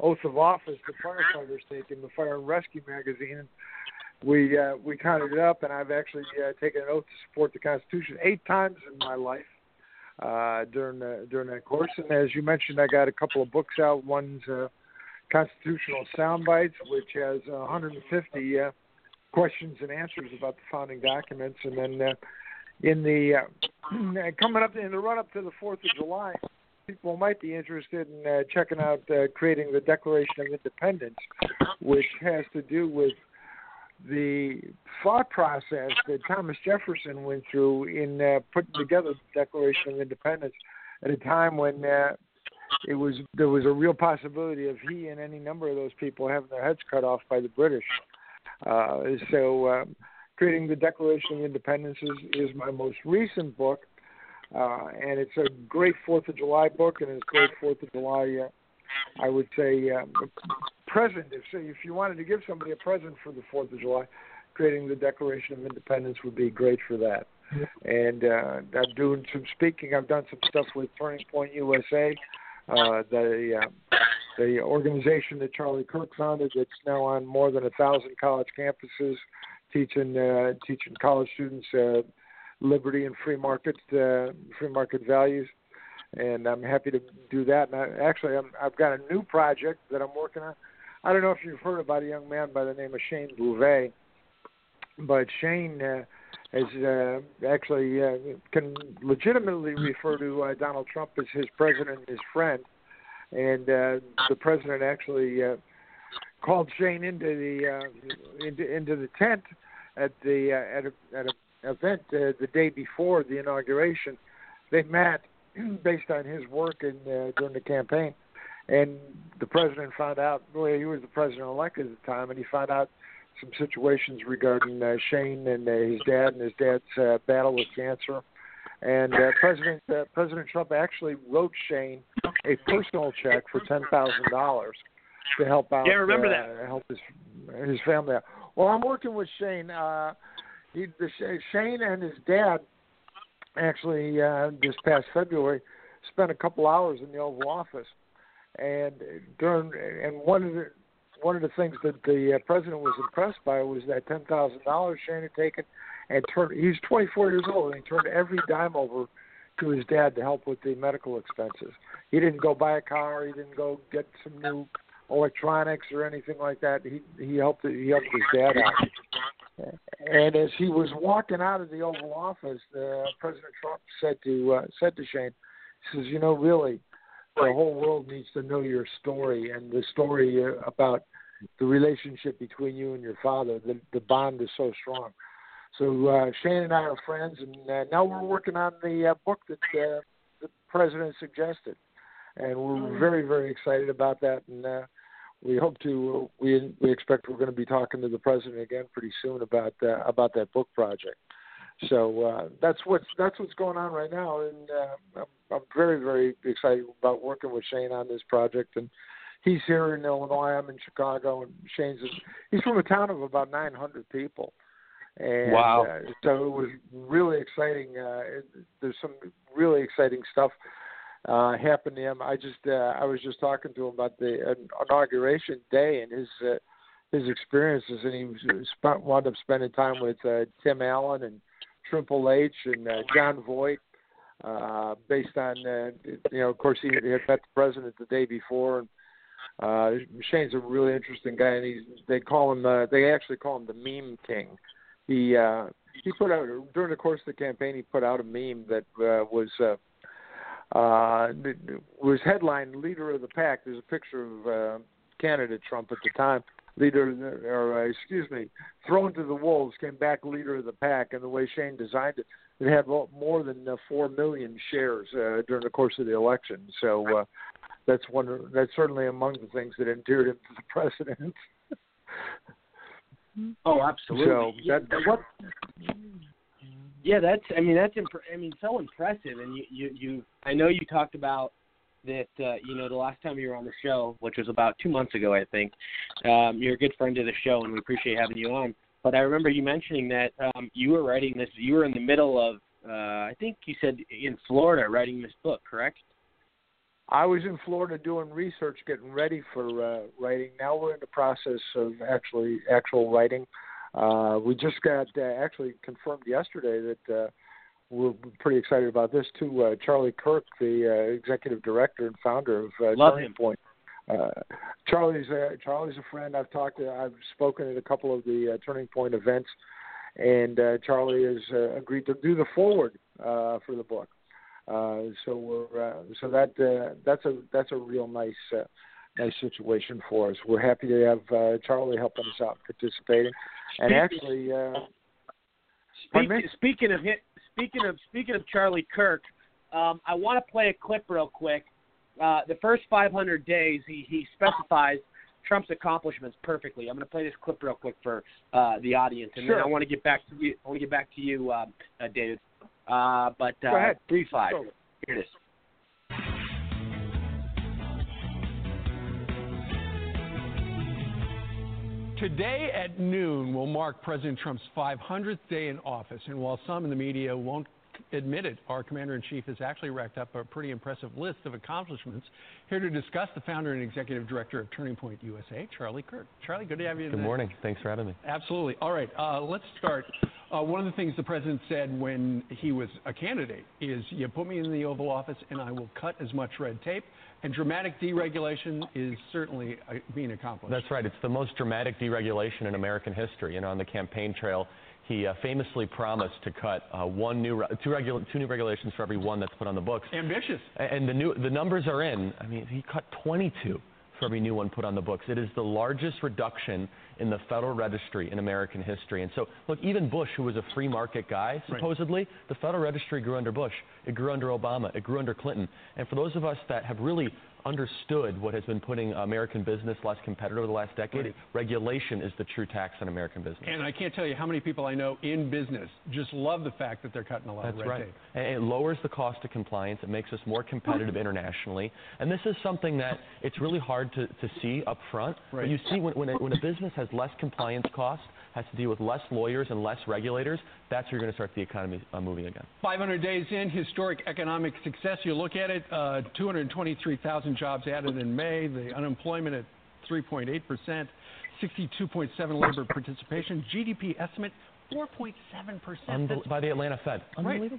oath of office that firefighters take in the Fire and Rescue magazine. We uh, we counted it up, and I've actually uh, taken an oath to support the Constitution eight times in my life uh, during the, during that course. And as you mentioned, I got a couple of books out. One's uh, Constitutional Sound Bites, which has 150 uh, questions and answers about the founding documents, and then uh, in the uh, *clears throat* coming up in the run up to the Fourth of July, people might be interested in uh, checking out uh, creating the Declaration of Independence, which has to do with the thought process that Thomas Jefferson went through in uh, putting together the Declaration of Independence at a time when uh, it was there was a real possibility of he and any number of those people having their heads cut off by the British. Uh, so, um, creating the Declaration of Independence is, is my most recent book, uh, and it's a great Fourth of July book, and it's a great Fourth of July uh, I would say um, present. If if you wanted to give somebody a present for the Fourth of July, creating the Declaration of Independence would be great for that. And uh, I'm doing some speaking. I've done some stuff with Turning Point USA, uh, the uh, the organization that Charlie Kirk founded. That's now on more than a thousand college campuses, teaching uh, teaching college students uh, liberty and free market uh, free market values. And I'm happy to do that. And I, actually, I'm, I've got a new project that I'm working on. I don't know if you've heard about a young man by the name of Shane Bouvet, but Shane uh, is uh, actually uh, can legitimately refer to uh, Donald Trump as his president and his friend, and uh, the president actually uh, called Shane into the uh, into into the tent at the uh, at a at a event uh, the day before the inauguration. They met *clears throat* based on his work in uh, during the campaign, and the president found out. Well, he was the president elect at the time, and he found out some situations regarding uh, Shane and uh, his dad and his dad's uh, battle with cancer. And uh, President uh, President Trump actually wrote Shane a personal check for ten thousand dollars to help out. Yeah, I remember uh, that. Help his his family out. Well, I'm working with Shane. Uh, he, the, Shane and his dad actually uh, this past February spent a couple hours in the Oval Office, and during and one of the one of the things that the uh, president was impressed by was that ten thousand dollars Shane had taken and turned. He's 24 years old, and he turned every dime over to his dad to help with the medical expenses. He didn't go buy a car. He didn't go get some new electronics or anything like that. He he helped he helped his dad out. And as he was walking out of the Oval Office, uh, President Trump said to uh, said to Shane, he says, "You know, really, the whole world needs to know your story and the story uh, about the relationship between you and your father. The the bond is so strong." So uh, Shane and I are friends, and uh, now we're working on the uh, book that uh, the president suggested, and we're very very excited about that. And uh, we hope to we we expect we're going to be talking to the president again pretty soon about uh, about that book project. So uh, that's what's that's what's going on right now, and uh, I'm, I'm very very excited about working with Shane on this project. And he's here in Illinois, I'm in Chicago, and Shane's he's from a town of about 900 people. And Wow. uh, so it was really exciting. Uh, it, there's some really exciting stuff uh, happened to him. I just uh, I was just talking to him about the uh, inauguration day and his uh, his experiences, and he was, spent, wound up spending time with uh, Tim Allen and Triple H and uh, Jon Voight. Uh, based on, uh, you know, of course, he had met the president the day before, and uh, Shane's a really interesting guy, and he's they call him uh, they actually call him the meme king. He uh, he put out during the course of the campaign he put out a meme that uh, was uh, uh, was headline "Leader of the Pack." There's a picture of uh, candidate Trump at the time, leader or uh, excuse me, thrown to the wolves, came back leader of the pack, and the way Shane designed it, it had more than uh, four million shares uh, during the course of the election. So. Uh, that's one. That's certainly among the things that endeared him to the *laughs* president. Oh, absolutely. So that- what? Yeah, that's. I mean, that's. Imp- I mean, so impressive. And you, you, you. I know you talked about that. Uh, you know, the last time you were on the show, which was about two months ago, I think. Um, you're a good friend of the show, and we appreciate having you on. But I remember you mentioning that um, you were writing this. You were in the middle of. Uh, I think you said in Florida writing this book, correct? I was in Florida doing research, getting ready for uh, writing. Now we're in the process of actually actual writing. We just got uh, actually confirmed yesterday that uh, we're pretty excited about this too. Uh, Charlie Kirk, the uh, executive director and founder of uh, Love Turning him. Point. Uh, Charlie's a, Charlie's a friend. I've talked to. I've spoken at a couple of the uh, Turning Point events, and uh, Charlie has uh, agreed to do the forward uh, for the book. Uh, so we're uh, so that uh, that's a that's a real nice uh, nice situation for us. We're happy to have uh, Charlie helping us out, participating, and Speaking- actually, uh, pardon Speak, speaking of speaking of speaking of Charlie Kirk, um, I want to play a clip real quick. Uh, the first 500 days, he he specifies Trump's accomplishments perfectly. I'm going to play this clip real quick for uh, the audience, and Sure. then I want to get back to you. I want to get back to you, um, uh, David. Uh, but uh, Go ahead. three five. Here it is. Today at noon will mark President Trump's 500th day in office. And while some in the media won't admit it, our commander in chief has actually racked up a pretty impressive list of accomplishments. Here to discuss the founder and executive director of Turning Point USA, Charlie Kirk. Charlie, good to have you. Good morning. Thanks for having me. Absolutely. All right, uh, let's start. Uh, one of the things the president said when he was a candidate is, "You put me in the Oval Office, and I will cut as much red tape." And dramatic deregulation is certainly uh, being accomplished. That's right. It's the most dramatic deregulation in American history. And on the campaign trail, he uh, famously promised to cut uh, one new, two, regula- two new regulations for every one that's put on the books. Ambitious. And the new, the numbers are in. I mean, he cut 22 for every new one put on the books. It is the largest reduction in the Federal Registry in American history. And so, look, even Bush, who was a free market guy, supposedly, right. the Federal Registry grew under Bush. It grew under Obama. It grew under Clinton. And for those of us that have really understood what has been putting American business less competitive over the last decade. Right. Regulation is the true tax on American business. And I can't tell you how many people I know in business just love the fact that they're cutting a lot That's of red right. tape. And it lowers the cost of compliance. It makes us more competitive *laughs* internationally. And this is something that it's really hard to, to see up front. Right. But you see when, when, a, when a business has less compliance costs, has to deal with less lawyers and less regulators, that's where you're going to start the economy uh, moving again. 500 days in, historic economic success. You look at it, uh, 223,000 jobs added in May, the unemployment at 3.8 percent, 62.7 labor participation, GDP estimate 4.7 percent. Unbel- by the Atlanta Fed. Right.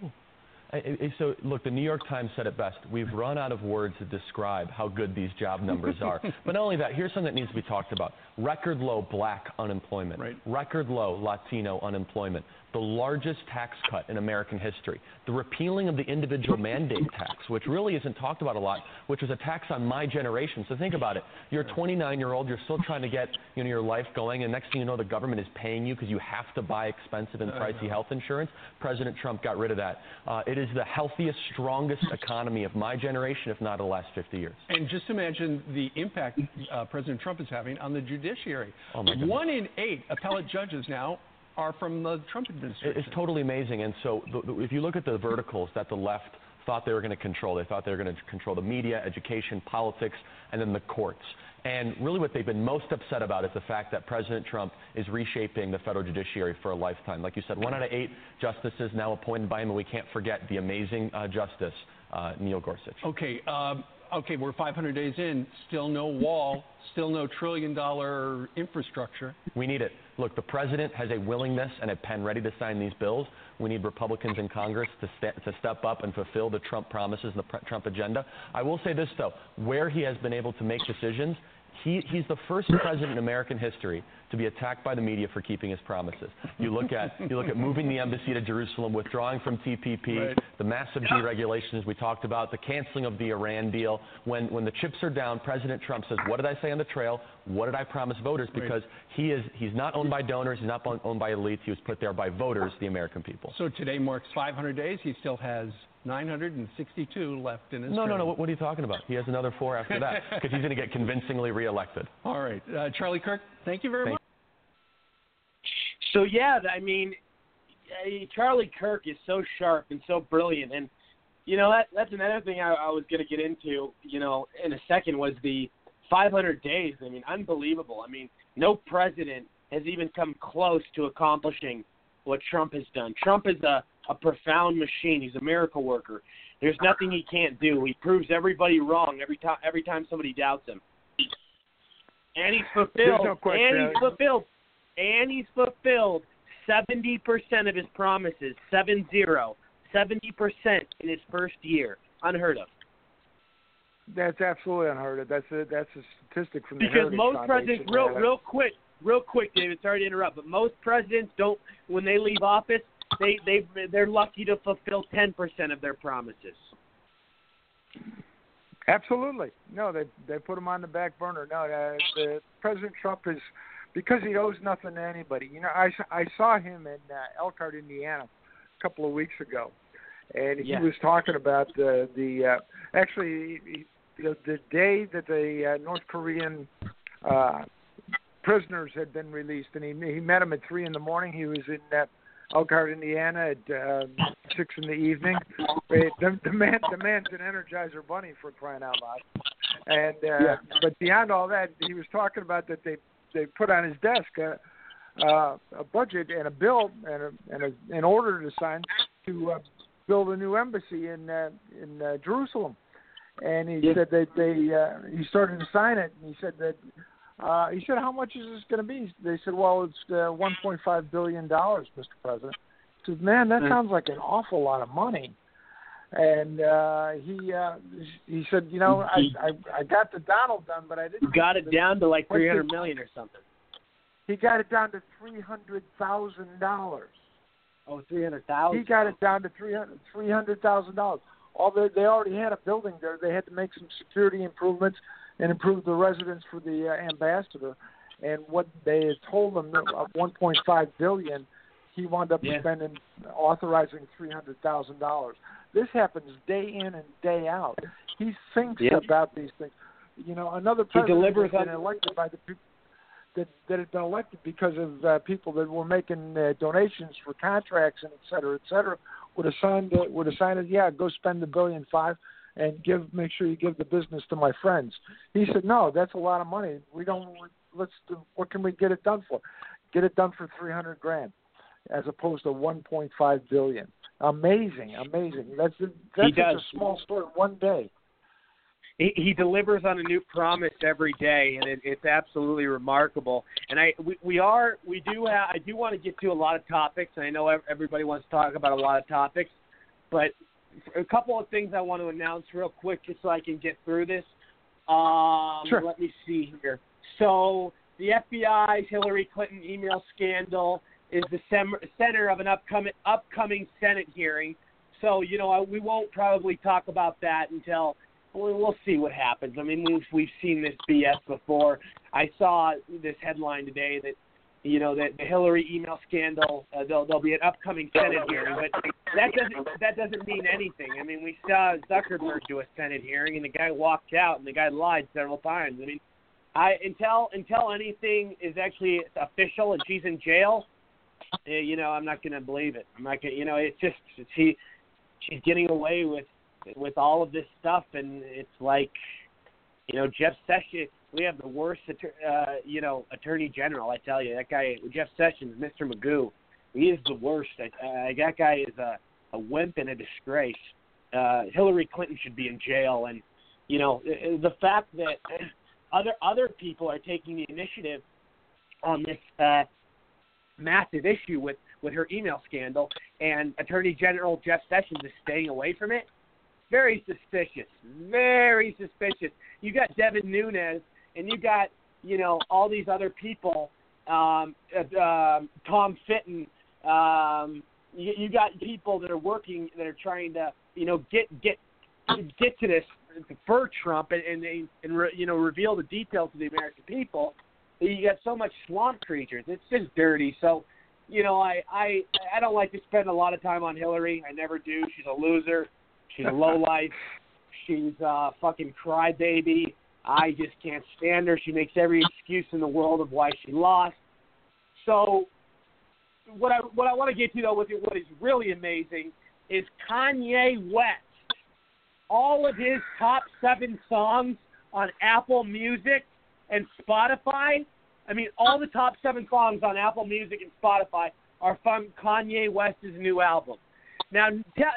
So, look, the New York Times said it best. We've run out of words to describe how good these job numbers are. *laughs* but not only that, here's something that needs to be talked about record low black unemployment, right. record low Latino unemployment, the largest tax cut in American history, the repealing of the individual mandate tax, which really isn't talked about a lot, which was a tax on my generation. So think about it. You're a 29 year old, you're still trying to get you know, your life going, and next thing you know, the government is paying you because you have to buy expensive and pricey health insurance. President Trump got rid of that. Uh, it is the healthiest, strongest economy of my generation, if not the last 50 years. And just imagine the impact uh, President Trump is having on the judiciary. Oh One in eight appellate judges now are from the Trump administration. It's totally amazing. And so, the, the, if you look at the verticals that the left thought they were going to control, they thought they were going to control the media, education, politics, and then the courts. And really, what they've been most upset about is the fact that President Trump is reshaping the federal judiciary for a lifetime. Like you said, one out of eight justices now appointed by him, and we can't forget the amazing uh, justice, uh, Neil Gorsuch. Okay. Um, okay, we're 500 days in, still no wall, still no trillion dollar infrastructure. We need it. Look, the president has a willingness and a pen ready to sign these bills. We need Republicans in Congress to, st- to step up and fulfill the Trump promises and the pr- Trump agenda. I will say this, though where he has been able to make decisions, he, he's the first president in American history to be attacked by the media for keeping his promises. You look at you look at moving the embassy to Jerusalem, withdrawing from TPP, right. the massive deregulations we talked about, the canceling of the Iran deal. When when the chips are down, President Trump says, "What did I say on the trail? What did I promise voters?" Because right. he is he's not owned by donors, he's not owned by elites. He was put there by voters, the American people. So today marks 500 days. He still has 962 left in his No, term. no, no. What, what, are you talking about? He has another four after that because he's going to get convincingly reelected. *laughs* All right. Uh, Charlie Kirk, thank you very thank much. So, yeah, I mean, Charlie Kirk is so sharp and so brilliant. And, you know, that, that's another thing I, I was going to get into, you know, in a second was the 500 days. I mean, unbelievable. I mean, no president has even come close to accomplishing what Trump has done. Trump is a a profound machine. He's a miracle worker. There's nothing he can't do. He proves everybody wrong every time every time somebody doubts him. And he's fulfilled. No question. and he's fulfilled. And he's fulfilled seventy percent of his promises. Seven zero. Seventy percent in his first year. Unheard of. That's absolutely unheard of. That's a that's a statistic from the because Heritage most presidents, real real quick, real quick, David. Sorry to interrupt, but most presidents don't when they leave office they they they're lucky to fulfill ten percent of their promises. Absolutely, no, they they put him on the back burner. No, uh, the President Trump is because he owes nothing to anybody. You know, I I saw him in uh, Elkhart, Indiana, a couple of weeks ago, and he Yeah. was talking about the the uh, actually the, the day that the uh, North Korean uh, prisoners had been released, and he he met him at three in the morning. He was in uh, Elkhart, Indiana, at um, six in the evening. The, the man, the man's an Energizer Bunny for crying out loud. And uh, Yeah. but beyond all that, he was talking about that they they put on his desk a, uh, a budget and a bill and a, and a, an order to sign to uh, build a new embassy in uh, in uh, Jerusalem. And he Yeah. said that they uh, he started to sign it, and he said that uh, he said how much is this going to be? They said, well, it's uh, 1.5 billion dollars, Mr. President. He said, man, that Mm. sounds like an awful lot of money. And uh, he uh, he said, you know, I, I I got the Donald done, but I didn't. Got it down to like What's three the- hundred million or something. He got it down to three hundred thousand dollars. Oh, three hundred thousand. He got it down to three hundred three hundred thousand dollars. All they they already had a building there. They had to make some security improvements and improve the residence for the uh, ambassador. And what they had told him that of one point five billion, he wound up Yeah. spending authorizing three hundred thousand dollars. This happens day in and day out. He thinks Yeah. about these things. You know, another He president delivers has been elected by the people that that had been elected because of uh, people that were making uh, donations for contracts and et cetera, et cetera, would have signed uh, would have signed it. Yeah, go spend the billion five and give make sure you give the business to my friends. He said, no, that's a lot of money. We don't. Let's. Do, what can we get it done for? Get it done for three hundred grand, as opposed to one point five billion. Amazing, amazing. That's that's He does. a small story. One day. he, he delivers on a new promise every day, and it, it's absolutely remarkable. And I we, we are we do have I do want to get to a lot of topics, and I know everybody wants to talk about a lot of topics, but a couple of things I want to announce real quick just so I can get through this. Um, Sure. Let me see here. So the FBI's Hillary Clinton email scandal is the sem- center of an upcoming upcoming Senate hearing. So you know I, we won't probably talk about that until we'll, we'll see what happens. I mean we've we've seen this BS before. I saw this headline today that you know that the Hillary email scandal uh, there'll there'll be an upcoming Senate hearing, but that doesn't that doesn't mean anything. I mean we saw Zuckerberg do a Senate hearing and the guy walked out and the guy lied several times. I mean I until until anything is actually official and she's in jail, eh, you know, I'm not going to believe it. I'm not going. You know, it's just she she's getting away with with all of this stuff, and it's like, you know, Jeff Sessions. We have the worst, uh, you know, attorney general. I tell you, that guy, Jeff Sessions, Mr. Magoo, he is the worst. Uh, that guy is a a wimp and a disgrace. Uh, Hillary Clinton should be in jail, and you know, the fact that other other people are taking the initiative on this uh, massive issue with with her email scandal, and Attorney General Jeff Sessions is staying away from it. Very suspicious. Very suspicious. You got Devin Nunes, and you got you know all these other people. Um, uh, um, Tom Fitton. Um, you, you got people that are working that are trying to you know get get get to this for Trump and and, they- and re, you know reveal the details to the American people. You got so much swamp creatures. It's just dirty. So, you know, I I I don't like to spend a lot of time on Hillary. I never do. She's a loser. She's a lowlife. *laughs* She's a fucking crybaby. I just can't stand her. She makes every excuse in the world of why she lost. So, what I what I want to get to though, with what is really amazing, is Kanye West. All of his top seven songs on Apple Music and Spotify. I mean, all the top seven songs on Apple Music and Spotify are from Kanye West's new album. Now,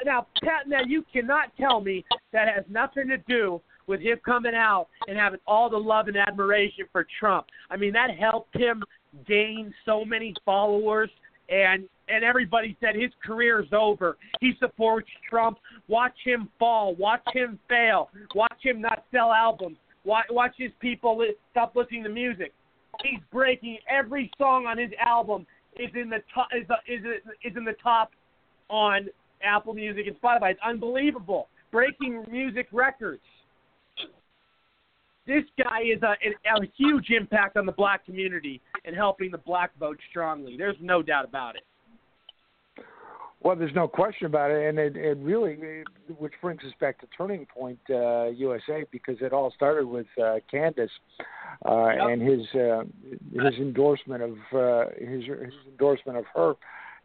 now, now, you cannot tell me that has nothing to do with him coming out and having all the love and admiration for Trump. I mean, that helped him gain so many followers, and and everybody said his career is over. He supports Trump. Watch him fall. Watch him fail. Watch him not sell albums. Watch, watch his people li- stop listening to music. He's breaking every song on his album is in the top is uh, is is in the top on Apple Music and Spotify. It's unbelievable. Breaking music records. This guy is a, a, a huge impact on the black community and helping the black vote strongly. There's no doubt about it. Well, there's no question about it, and it, it really, which brings us back to Turning Point uh, USA, because it all started with uh, Candace uh, Yep. and his uh, his endorsement of uh, his his endorsement of her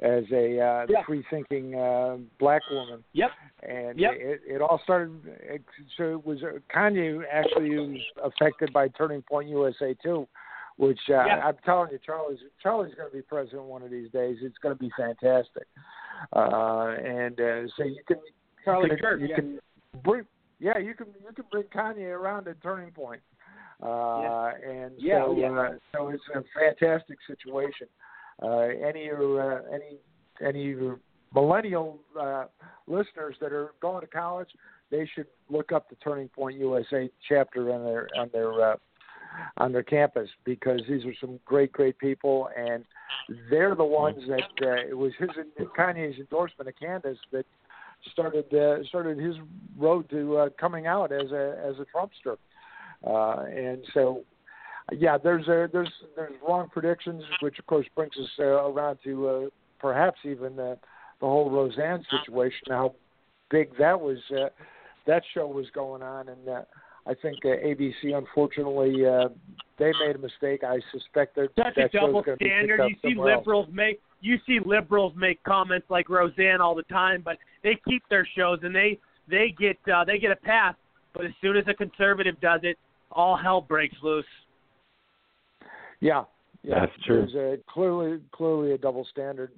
as a uh, Yeah. free-thinking uh, black woman. Yep. And Yep. it, it all started. So it was uh, Kanye actually was affected by Turning Point USA too, which uh, Yeah. I'm telling you, Charlie's Charlie's going to be president one of these days. It's going to be fantastic, uh, and uh, so you can Charlie you can, Kirk, you yeah. can bring yeah you can you can bring Kanye around at turning point, uh, and Yeah, so yeah. Uh, so it's a fantastic situation. Uh, any of your uh, any any millennial uh, listeners that are going to college, they should look up the Turning Point USA chapter on their on their uh, on their campus because these are some great great people and they're the ones that uh, it was his Kanye's endorsement of Candace that started uh, started his road to uh, coming out as a as a Trumpster, uh, and so yeah, there's a, there's there's wrong predictions, which of course brings us uh, around to uh, perhaps even the the whole Roseanne situation, how big that was uh, that show was going on, and uh, I think uh, ABC unfortunately uh, they made a mistake. I suspect that Such that a double show's going to be standard. You see somewhere else. liberals make you see liberals make comments like Roseanne all the time, but they keep their shows and they they get uh, they get a pass. But as soon as a conservative does it, all hell breaks loose. Yeah, yeah. That's true. There's a, clearly clearly a double standard.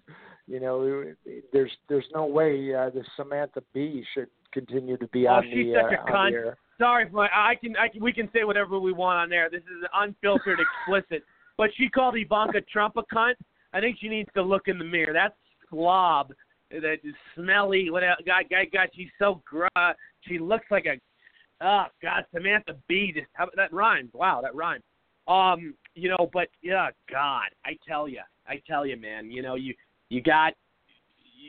You know, there's there's no way uh, the Samantha Bee should continue to be oh, on she's the such uh, a on cunt. the air. Sorry, for my, I can I can we can say whatever we want on there. This is unfiltered, explicit. But she called Ivanka Trump a cunt. I think she needs to look in the mirror. That slob, that smelly, what God, God, God, she's so gr. She looks like a. Oh God, Samantha Bee. Just how, that rhymed. Wow, that rhymed. Um, you know, but yeah, God, I tell you, I tell you, man. You know, you you got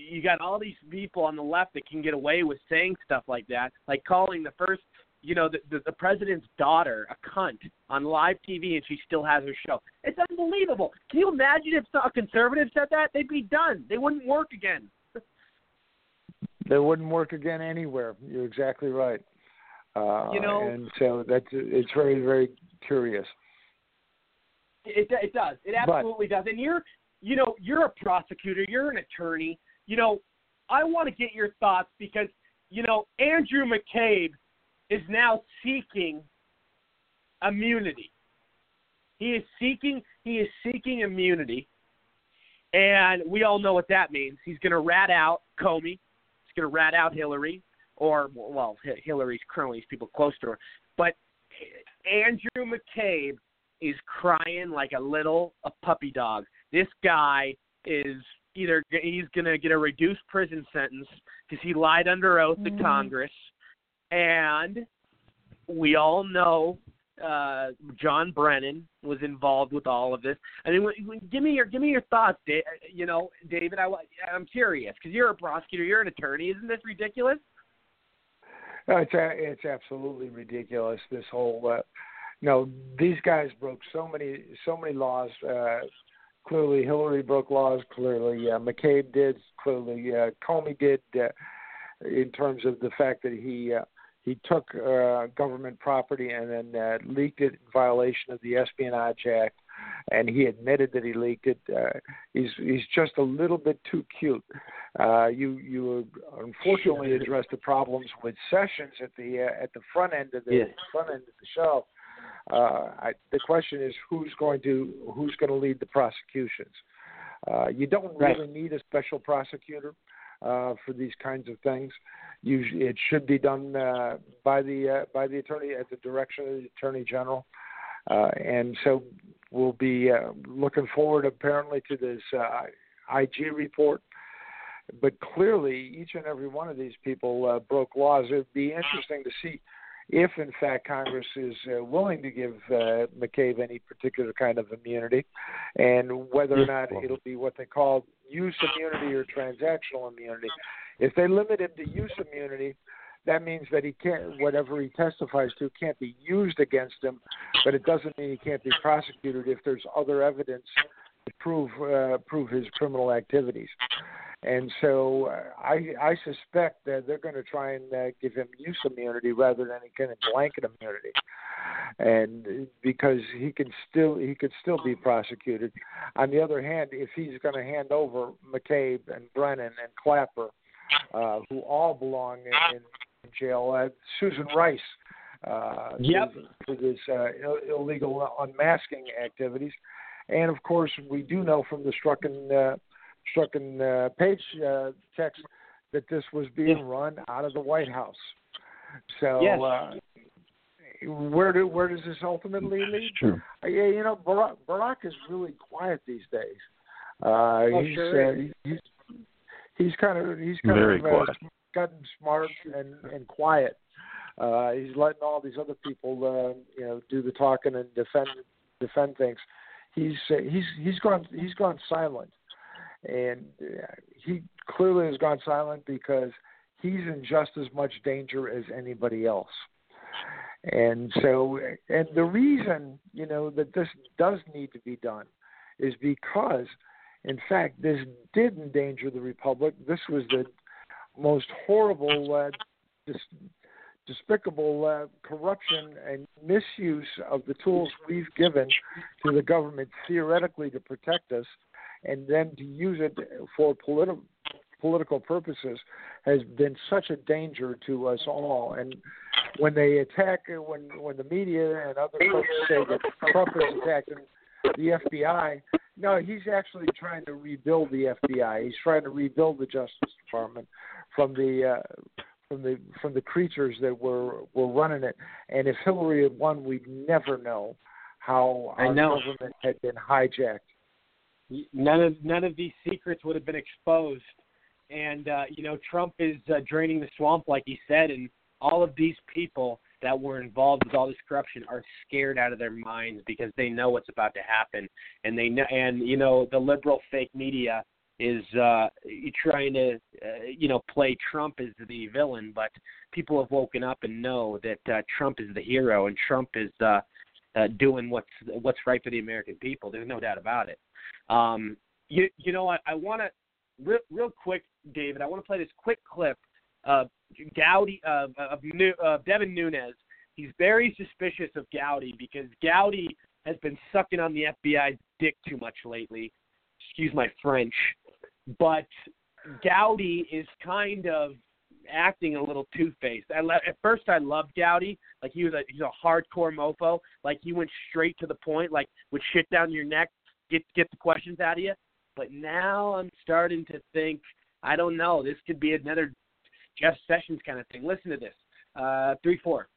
you got all these people on the left that can get away with saying stuff like that, like calling the first, you know, the, the, the president's daughter a cunt on live TV, and she still has her show. It's unbelievable. Can you imagine if a conservative said that? They'd be done. They wouldn't work again. *laughs* They wouldn't work again anywhere. You're exactly right. Uh, You know- and so that's it's very very curious. It it does. It But- absolutely does. And you're you know you're a prosecutor. You're an attorney. You know I want to get your thoughts because you know Andrew McCabe is now seeking immunity. He is seeking he is seeking immunity, and we all know what that means. He's going to rat out Comey. He's going to rat out Hillary, or well, Hi- Hillary's cronies, people close to her. But Andrew McCabe is crying like a little a puppy dog. This guy is either he's going to get a reduced prison sentence because he lied under oath to Congress, and we all know uh, John Brennan was involved with all of this. I mean, w- w- give me your give me your thoughts, da- you know, David. I, wa- I'm curious because you're a prosecutor, you're an attorney. Isn't this ridiculous? No, it's a, it's absolutely ridiculous. This whole, uh, no, these guys broke so many so many laws. Uh, clearly, Hillary broke laws. Clearly, uh, McCabe did. Clearly, uh, Comey did. Uh, in terms of the fact that he uh, he took uh, government property and then uh, leaked it in violation of the Espionage Act, and he admitted that he leaked it. Uh, he's he's just a little bit too cute. Uh, you you unfortunately addressed the problems with Sessions at the uh, at the front end of the Yes. front end of the show. Uh, I, the question is who's going to who's going to lead the prosecutions. Uh, you don't Right. really need a special prosecutor uh, for these kinds of things. Usually, it should be done uh, by the uh, by the attorney at the direction of the attorney general. Uh, and so we'll be uh, looking forward, apparently, to this uh, IG report. But clearly, each and every one of these people uh, broke laws. It would be interesting to see if, in fact, Congress is uh, willing to give uh, McCabe any particular kind of immunity, and whether or not it'll be what they call use immunity or transactional immunity. If they limit him to use immunity, that means that he can't whatever he testifies to can't be used against him, but it doesn't mean he can't be prosecuted if there's other evidence to prove uh, prove his criminal activities. And so uh, I I suspect that they're going to try and uh, give him use immunity rather than any kind of blanket immunity, and because he can still he could still be prosecuted. On the other hand, if he's going to hand over McCabe and Brennan and Clapper, uh, who all belong in, in jail, uh, Susan Rice. uh, Yep. for, for this uh, Ill- illegal unmasking activities. And of course, we do know from the Strzok and uh, Strzok and uh, page uh, text that this was being run out of the White House. So Yes. uh, where do where does this ultimately lead? True. Uh, yeah, you know, Barack, Barack is really quiet these days. Uh, Oh, he's, sure uh, he's he's kind of he's kind Very of uh, gotten smart and and quiet. Uh, he's letting all these other people, uh, you know, do the talking and defend defend things. He's uh, he's he's gone he's gone silent, and uh, he clearly has gone silent because he's in just as much danger as anybody else. And so, and the reason you know that this does need to be done is because, in fact, this did endanger the republic. This was the most horrible, uh, dis- despicable uh, corruption and misuse of the tools we've given to the government theoretically to protect us, and then to use it for political political purposes has been such a danger to us all. And when they attack, when when the media and other folks say that Trump is attacking the FBI, no, he's actually trying to rebuild the FBI. He's trying to rebuild the Justice Department from the uh, from the from the creatures that were were running it. And if Hillary had won, we'd never know how I our know. government had been hijacked. None of none of these secrets would have been exposed. And uh, you know, Trump is uh, draining the swamp, like he said, and all of these people that were involved with all this corruption are scared out of their minds because they know what's about to happen, and they know, and you know, the liberal fake media is uh trying to uh, you know play Trump as the villain, but people have woken up and know that uh, Trump is the hero and Trump is uh, uh, doing what's what's right for the American people. There's no doubt about it. Um, you you know what? I want to real real quick, David. I want to play this quick clip of Gowdy of Nu- uh, Devin Nunes. He's very suspicious of Gowdy because Gowdy has been sucking on the FBI's dick too much lately. Excuse my French, but Gowdy is kind of acting a little two-faced. I le- at first I loved Gowdy, like he was a he's a hardcore mofo, like he went straight to the point, like would shit down your neck, get get the questions out of you. But now I'm starting to think, I don't know, this could be another Jeff Sessions kind of thing. Listen to this, uh, three four.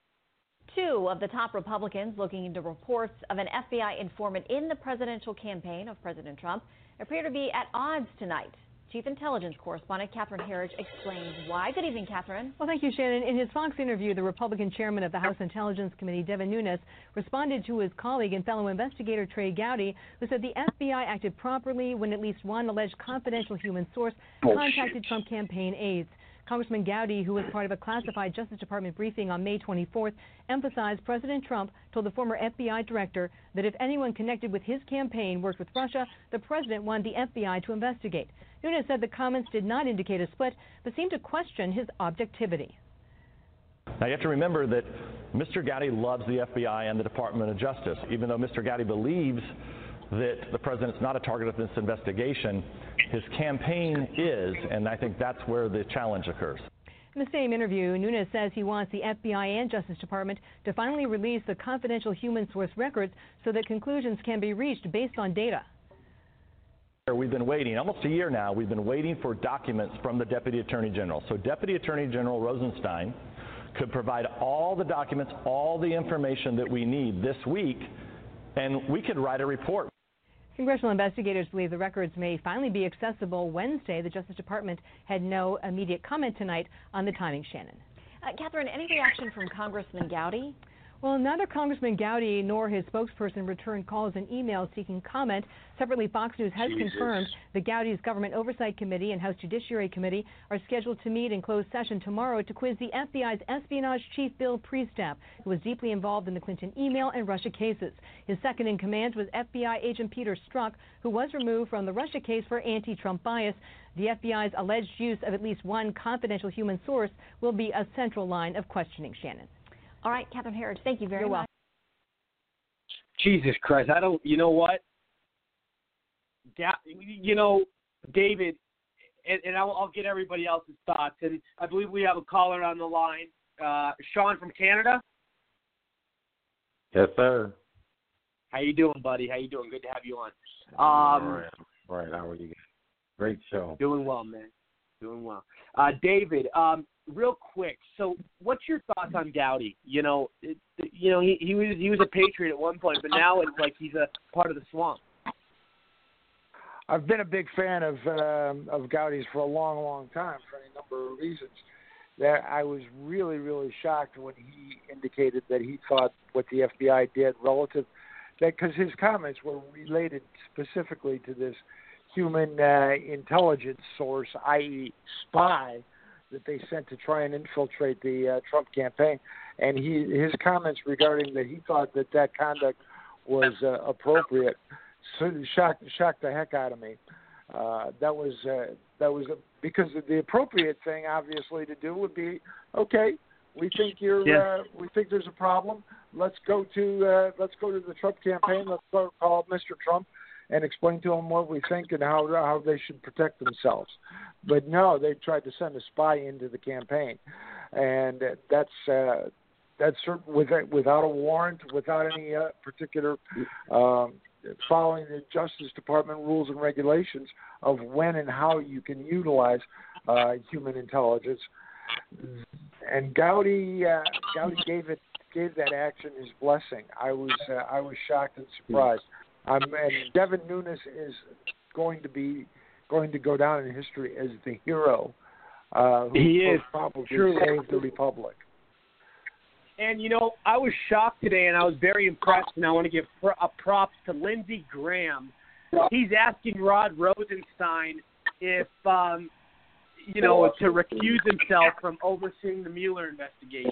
Two of the top Republicans looking into reports of an FBI informant in the presidential campaign of President Trump appear to be at odds tonight. Chief Intelligence Correspondent Catherine Herridge explains why. Good evening, Catherine. Well, thank you, Shannon. In his Fox interview, the Republican chairman of the House Intelligence Committee, Devin Nunes, responded to his colleague and fellow investigator Trey Gowdy, who said the FBI acted properly when at least one alleged confidential human source oh, contacted Trump campaign aides. Congressman Gowdy, who was part of a classified Justice Department briefing on May 24th, emphasized President Trump told the former FBI director that if anyone connected with his campaign worked with Russia, the president wanted the FBI to investigate. Nunes said the comments did not indicate a split, but seemed to question his objectivity. Now you have to remember that Mr. Gowdy loves the FBI and the Department of Justice. Even though Mr. Gowdy believes that the president's not a target of this investigation, his campaign is, and I think that's where the challenge occurs. In the same interview, Nunes says he wants the FBI and Justice Department to finally release the confidential human source records so that conclusions can be reached based on data. We've been waiting almost a year now. We've been waiting for documents from the Deputy Attorney General. So Deputy Attorney General Rosenstein could provide all the documents, all the information that we need this week, and we could write a report. Congressional investigators believe the records may finally be accessible Wednesday. The Justice Department had no immediate comment tonight on the timing, Shannon. Uh, Catherine, any reaction from Congressman Gowdy? Well, neither Congressman Gowdy nor his spokesperson returned calls and emails seeking comment. Separately, Fox News has Jesus. confirmed the Gowdy's Government Oversight Committee and House Judiciary Committee are scheduled to meet in closed session tomorrow to quiz the FBI's espionage chief Bill Priestap, who was deeply involved in the Clinton email and Russia cases. His second in command was FBI agent Peter Strzok, who was removed from the Russia case for anti-Trump bias. The FBI's alleged use of at least one confidential human source will be a central line of questioning, Shannon. All right, Catherine Herridge, thank you very You're much. Jesus Christ, I don't. You know what? Ga- you know, David, and, and I'll, I'll get everybody else's thoughts. And I believe we have a caller on the line, uh, Sean from Canada. Yes, sir. How you doing, buddy? How you doing? Good to have you on. All Um, right. All right. How are you? Great show. Doing well, man. Doing well. Uh, David, um, real quick. So, what's your thoughts on Gowdy? You know, it, you know, he he was he was a Patriot at one point, but now it's like he's a part of the swamp. I've been a big fan of um, of Gowdy's for a long, long time for any number of reasons. That I was really, really shocked when he indicated that he thought what the FBI did relative that because his comments were related specifically to this human uh, intelligence source, i.e., spy, that they sent to try and infiltrate the uh, Trump campaign, and he his comments regarding that he thought that that conduct was uh, appropriate so shocked shocked the heck out of me. Uh, that was uh, that was a, because the appropriate thing, obviously, to do would be okay. We think you're. Yeah. Uh, we think there's a problem. Let's go to. Uh, let's go to the Trump campaign. Let's go call Mr. Trump and explain to him what we think and how how they should protect themselves. But no, they tried to send a spy into the campaign, and that's. Uh, that's without, without a warrant, without any uh, particular um, following the Justice Department rules and regulations of when and how you can utilize uh, human intelligence. And Gowdy, uh, Gowdy gave it gave that action his blessing. I was uh, I was shocked and surprised. Um, and Devin Nunes is going to be going to go down in history as the hero uh, who He is, probably truly. saved the republic. And you know, I was shocked today, and I was very impressed. And I want to give pr- a props to Lindsey Graham. He's asking Rod Rosenstein if, um, you know, to recuse himself from overseeing the Mueller investigation.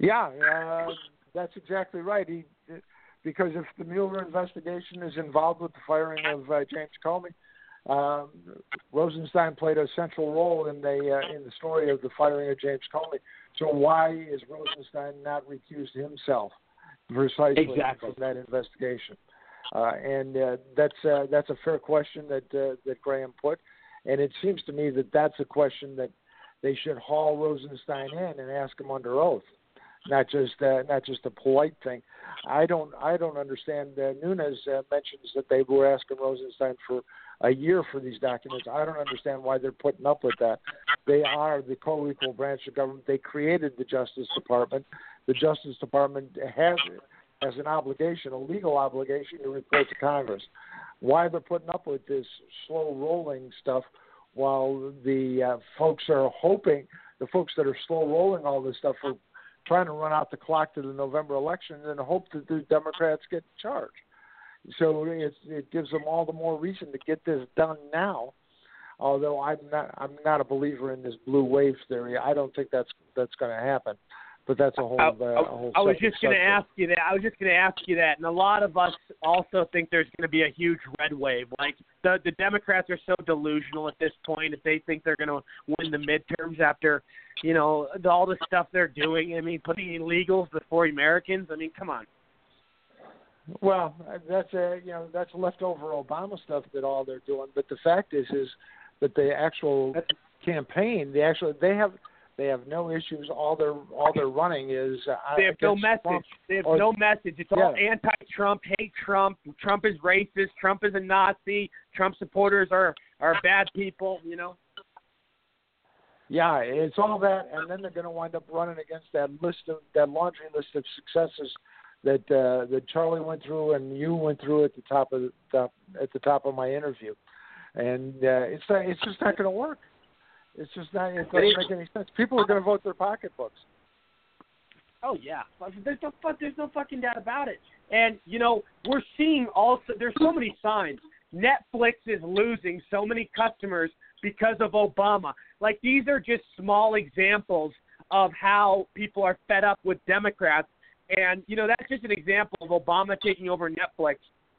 Yeah, uh, that's exactly right. He because if the Mueller investigation is involved with the firing of uh, James Comey, um, Rosenstein played a central role in the uh, in the story of the firing of James Comey. So why is Rosenstein not recused himself precisely Exactly. from that investigation? Uh, and uh, that's uh, that's a fair question that uh, that Graham put, and it seems to me that that's a question that they should haul Rosenstein in and ask him under oath, not just uh, not just a polite thing. I don't I don't understand. Uh, Nunes uh, mentions that they were asking Rosenstein for a year for these documents. I don't understand why they're putting up with that. They are the co-equal branch of government. They created the Justice Department. The Justice Department has has an obligation, a legal obligation, to report to Congress. Why they're putting up with this slow rolling stuff while the uh, folks are hoping, the folks that are slow rolling all this stuff are trying to run out the clock to the November election and hope that the Democrats get in charge. So it, it gives them all the more reason to get this done now. Although I'm not, I'm not a believer in this blue wave theory. I don't think that's that's going to happen. But that's a whole. I, uh, a whole I was just going to ask you that. I was just going to ask you that, and a lot of us also think there's going to be a huge red wave. Like the the Democrats are so delusional at this point if they think they're going to win the midterms after, you know, all the stuff they're doing. I mean, putting illegals before Americans. I mean, come on. Well, that's a you know that's leftover Obama stuff that all they're doing. But the fact is, is that the actual campaign, the actual they have they have no issues. All they're all they're running is uh, They have no message. Trump They have or- no message. It's all anti-Trump, hate Trump. Trump is racist. Trump is a Nazi. Trump supporters are are bad people. You know. Yeah, it's all that, and then they're going to wind up running against that list of that laundry list of successes that uh, that Charlie went through and you went through at the top of the top, at the top of my interview, and uh, it's not, it's just not going to work. It's just not. It doesn't make any sense. People are going to vote their pocketbooks. Oh yeah, there's no there's no fucking doubt about it. And you know we're seeing also there's so many signs. Netflix is losing so many customers because of Obama. Like these are just small examples of how people are fed up with Democrats. And you know that's just an example of Obama taking over Netflix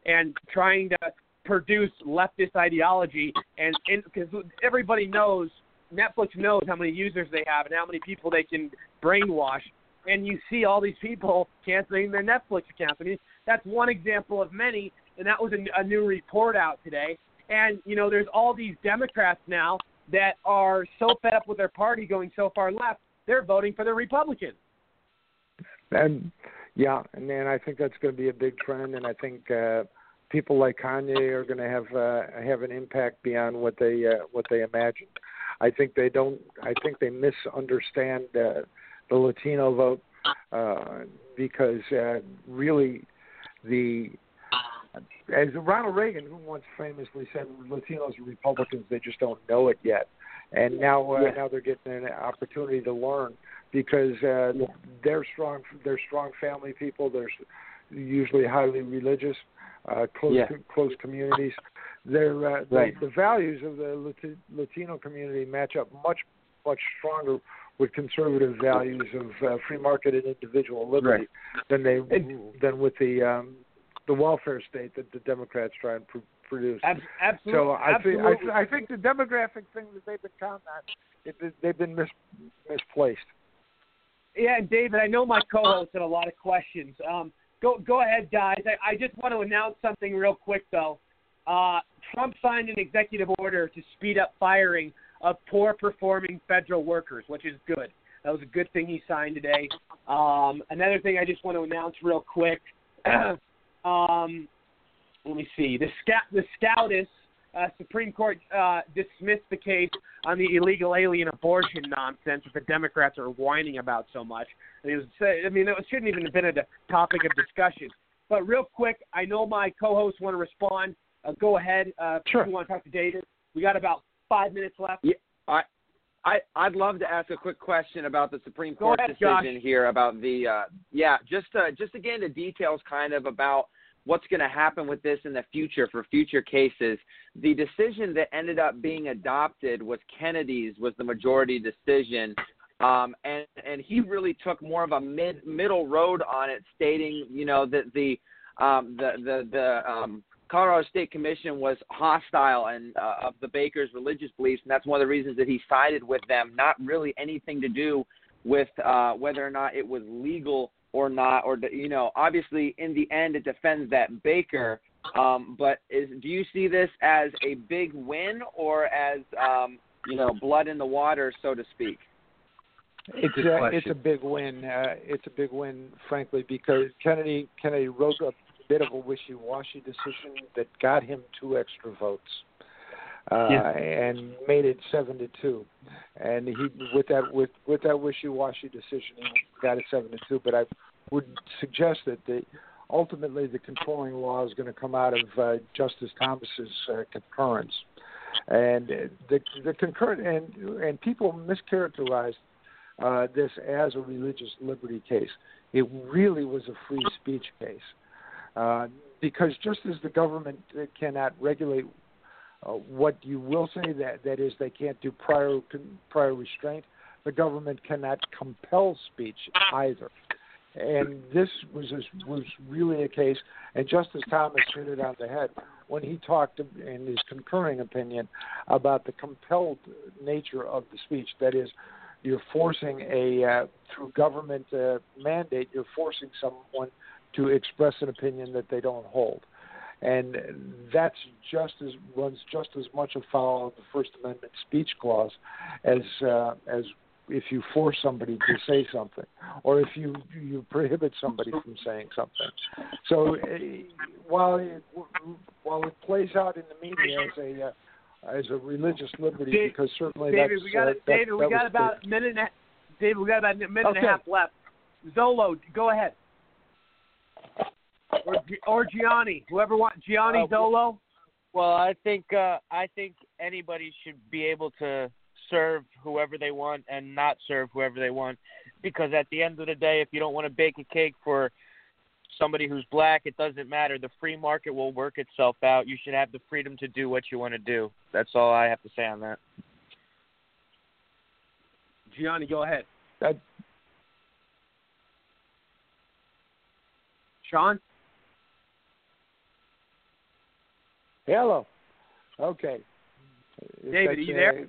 and trying to produce leftist ideology. And because everybody knows Netflix knows how many users they have and how many people they can brainwash. And you see all these people canceling their Netflix accounts. I mean, that's one example of many, and that was a, a new report out today. And you know, there's all these Democrats now that are so fed up with their party going so far left, they're voting for the Republicans. And yeah, and then I think that's going to be a big trend, and I think uh, people like Kanye are going to have uh, have an impact beyond what they uh, what they imagined. I think they don't. I think they misunderstand uh, the Latino vote uh, because uh, really the as Ronald Reagan, who once famously said, Latinos are Republicans, they just don't know it yet. And now, uh, Yeah. now they're getting an opportunity to learn because uh, they're strong. They're strong family people. They're usually highly religious, uh, close Yeah. close communities. They're uh, Right. the, the values of the Lati- Latino community match up much much stronger with conservative values of uh, free market and individual liberty than they than with the um, the welfare state that the Democrats try and pr- produce. Ab- absolute- So I think absolutely. I, I think the demographic thing that they've been counting on, it, they've been mis- misplaced. Yeah, and David, I know my co-host had a lot of questions. Um, go go ahead, guys. I, I just want to announce something real quick, though. Uh, Trump signed an executive order to speed up firing of poor-performing federal workers, which is good. That was a good thing he signed today. Um, another thing I just want to announce real quick. *clears throat* um, let me see. The scout, the uh, Supreme Court uh, dismissed the case on the illegal alien abortion nonsense that the Democrats are whining about so much. And it was, I mean, it shouldn't even have been a topic of discussion. But real quick, I know my co-hosts want to respond. Uh, go ahead. Uh, sure. If you want to talk to David, we got about five minutes left. Yeah, I, I, I'd love to ask a quick question about the Supreme Court ahead, decision Josh. here about the, uh, yeah, just uh, just to get into details, kind of about what's going to happen with this in the future for future cases. The decision that ended up being adopted was Kennedy's, was the majority decision. Um, and and he really took more of a mid middle road on it, stating you know that the um, the the the um, Colorado State Commission was hostile and uh, of the Bakers' religious beliefs, and that's one of the reasons that he sided with them. Not really anything to do with uh, whether or not it was legal or not, or you know, obviously in the end it defends that Baker. Um, but is do you see this as a big win or as um, you know blood in the water, so to speak? It's a, it's a big win. Uh, it's a big win, frankly, because Kennedy Kennedy wrote a bit of a wishy-washy decision that got him two extra votes, uh, Yeah. and made it seven to two. And he with that with with that wishy-washy decision, he got it seven to two. But I would suggest that the ultimately the controlling law is going to come out of uh, Justice Thomas's uh, concurrence, and the the concurrent and and people mischaracterized uh, this as a religious liberty case. It really was a free speech case. Uh, because just as the government cannot regulate uh, what you will say, that that is, they can't do prior prior restraint, the government cannot compel speech either. And this was a, was really a case, and Justice Thomas hit it on the head when he talked in his concurring opinion about the compelled nature of the speech. That is, you're forcing a uh, through government uh, mandate, you're forcing someone to express an opinion that they don't hold, and that's just as runs just as much afoul of the First Amendment speech clause as uh, as if you force somebody to say something, or if you you prohibit somebody from saying something. So uh, while it, while it plays out in the media as a uh, as a religious liberty, Dave- because certainly David, that's we got uh, that- David, we got about a minute and a David, we got about a minute and a half left. Zollo, go ahead. Or, or Gianni, whoever wants Gianni Uh, Zollo. Well, I think uh, I think anybody should be able to serve whoever they want and not serve whoever they want, because at the end of the day, if you don't want to bake a cake for somebody who's black, it doesn't matter. The free market will work itself out. You should have the freedom to do what you want to do. That's all I have to say on that. Gianni, go ahead. That, Sean. Hello. Okay. If David, are you there?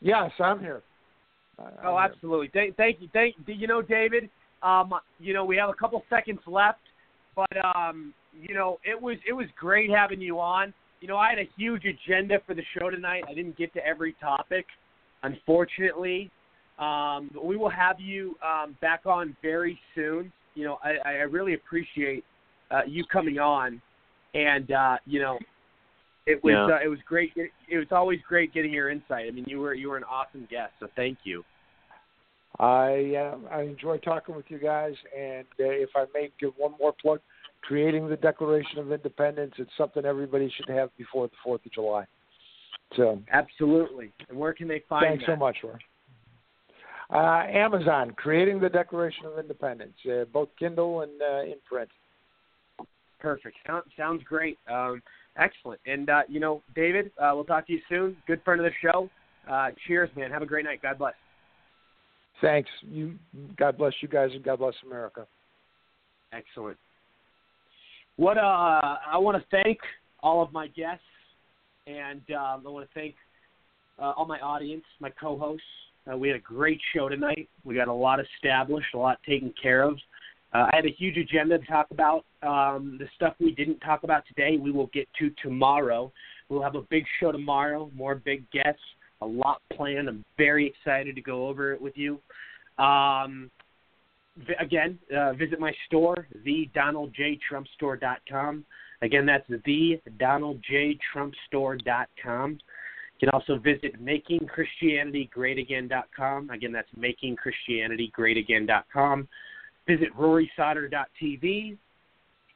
yes, I'm here. I- Oh, I'm here. absolutely. Thank, thank you. Thank you know, David. Um, you know, we have a couple seconds left, but um, you know, it was it was great having you on. You know, I had a huge agenda for the show tonight. I didn't get to every topic, unfortunately. Um, we will have you um, back on very soon. You know, I, I really appreciate uh, you coming on, and uh, you know, it was Yeah. uh, it was great. It, it was always great getting your insight. I mean, you were you were an awesome guest, so thank you. I uh, I enjoy talking with you guys, and uh, if I may give one more plug, creating the Declaration of Independence, it's something everybody should have before the Fourth of July. So Absolutely. And where can they find thanks that? so much, Roy. Uh, Amazon, creating the Declaration of Independence, uh, both Kindle and uh, in print. Perfect. Sound, sounds great. Um, excellent. And uh, you know, David, uh, we'll talk to you soon. Good friend of the show. Uh, cheers, man. Have a great night. God bless. Thanks. You, God bless you guys, and God bless America. Excellent. What uh, I want to thank all of my guests, and um, I want to thank uh, all my audience, my co-hosts. Uh, we had a great show tonight. We got a lot established, a lot taken care of. Uh, I had a huge agenda to talk about. Um, the stuff we didn't talk about today, we will get to tomorrow. We'll have a big show tomorrow, more big guests, a lot planned. I'm very excited to go over it with you. Um, again, uh, visit my store, thedonaldjtrumpstore.com. Again, that's thedonaldjtrumpstore.com. You can also visit makingchristianitygreatagain.com. Again, that's makingchristianitygreatagain.com. Visit rorysauter.tv.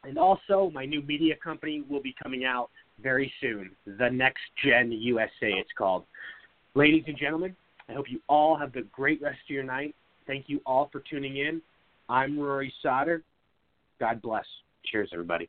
And also, my new media company will be coming out very soon. The Next Gen USA, it's called. Ladies and gentlemen, I hope you all have the great rest of your night. Thank you all for tuning in. I'm Rory Sauter. God bless. Cheers, everybody.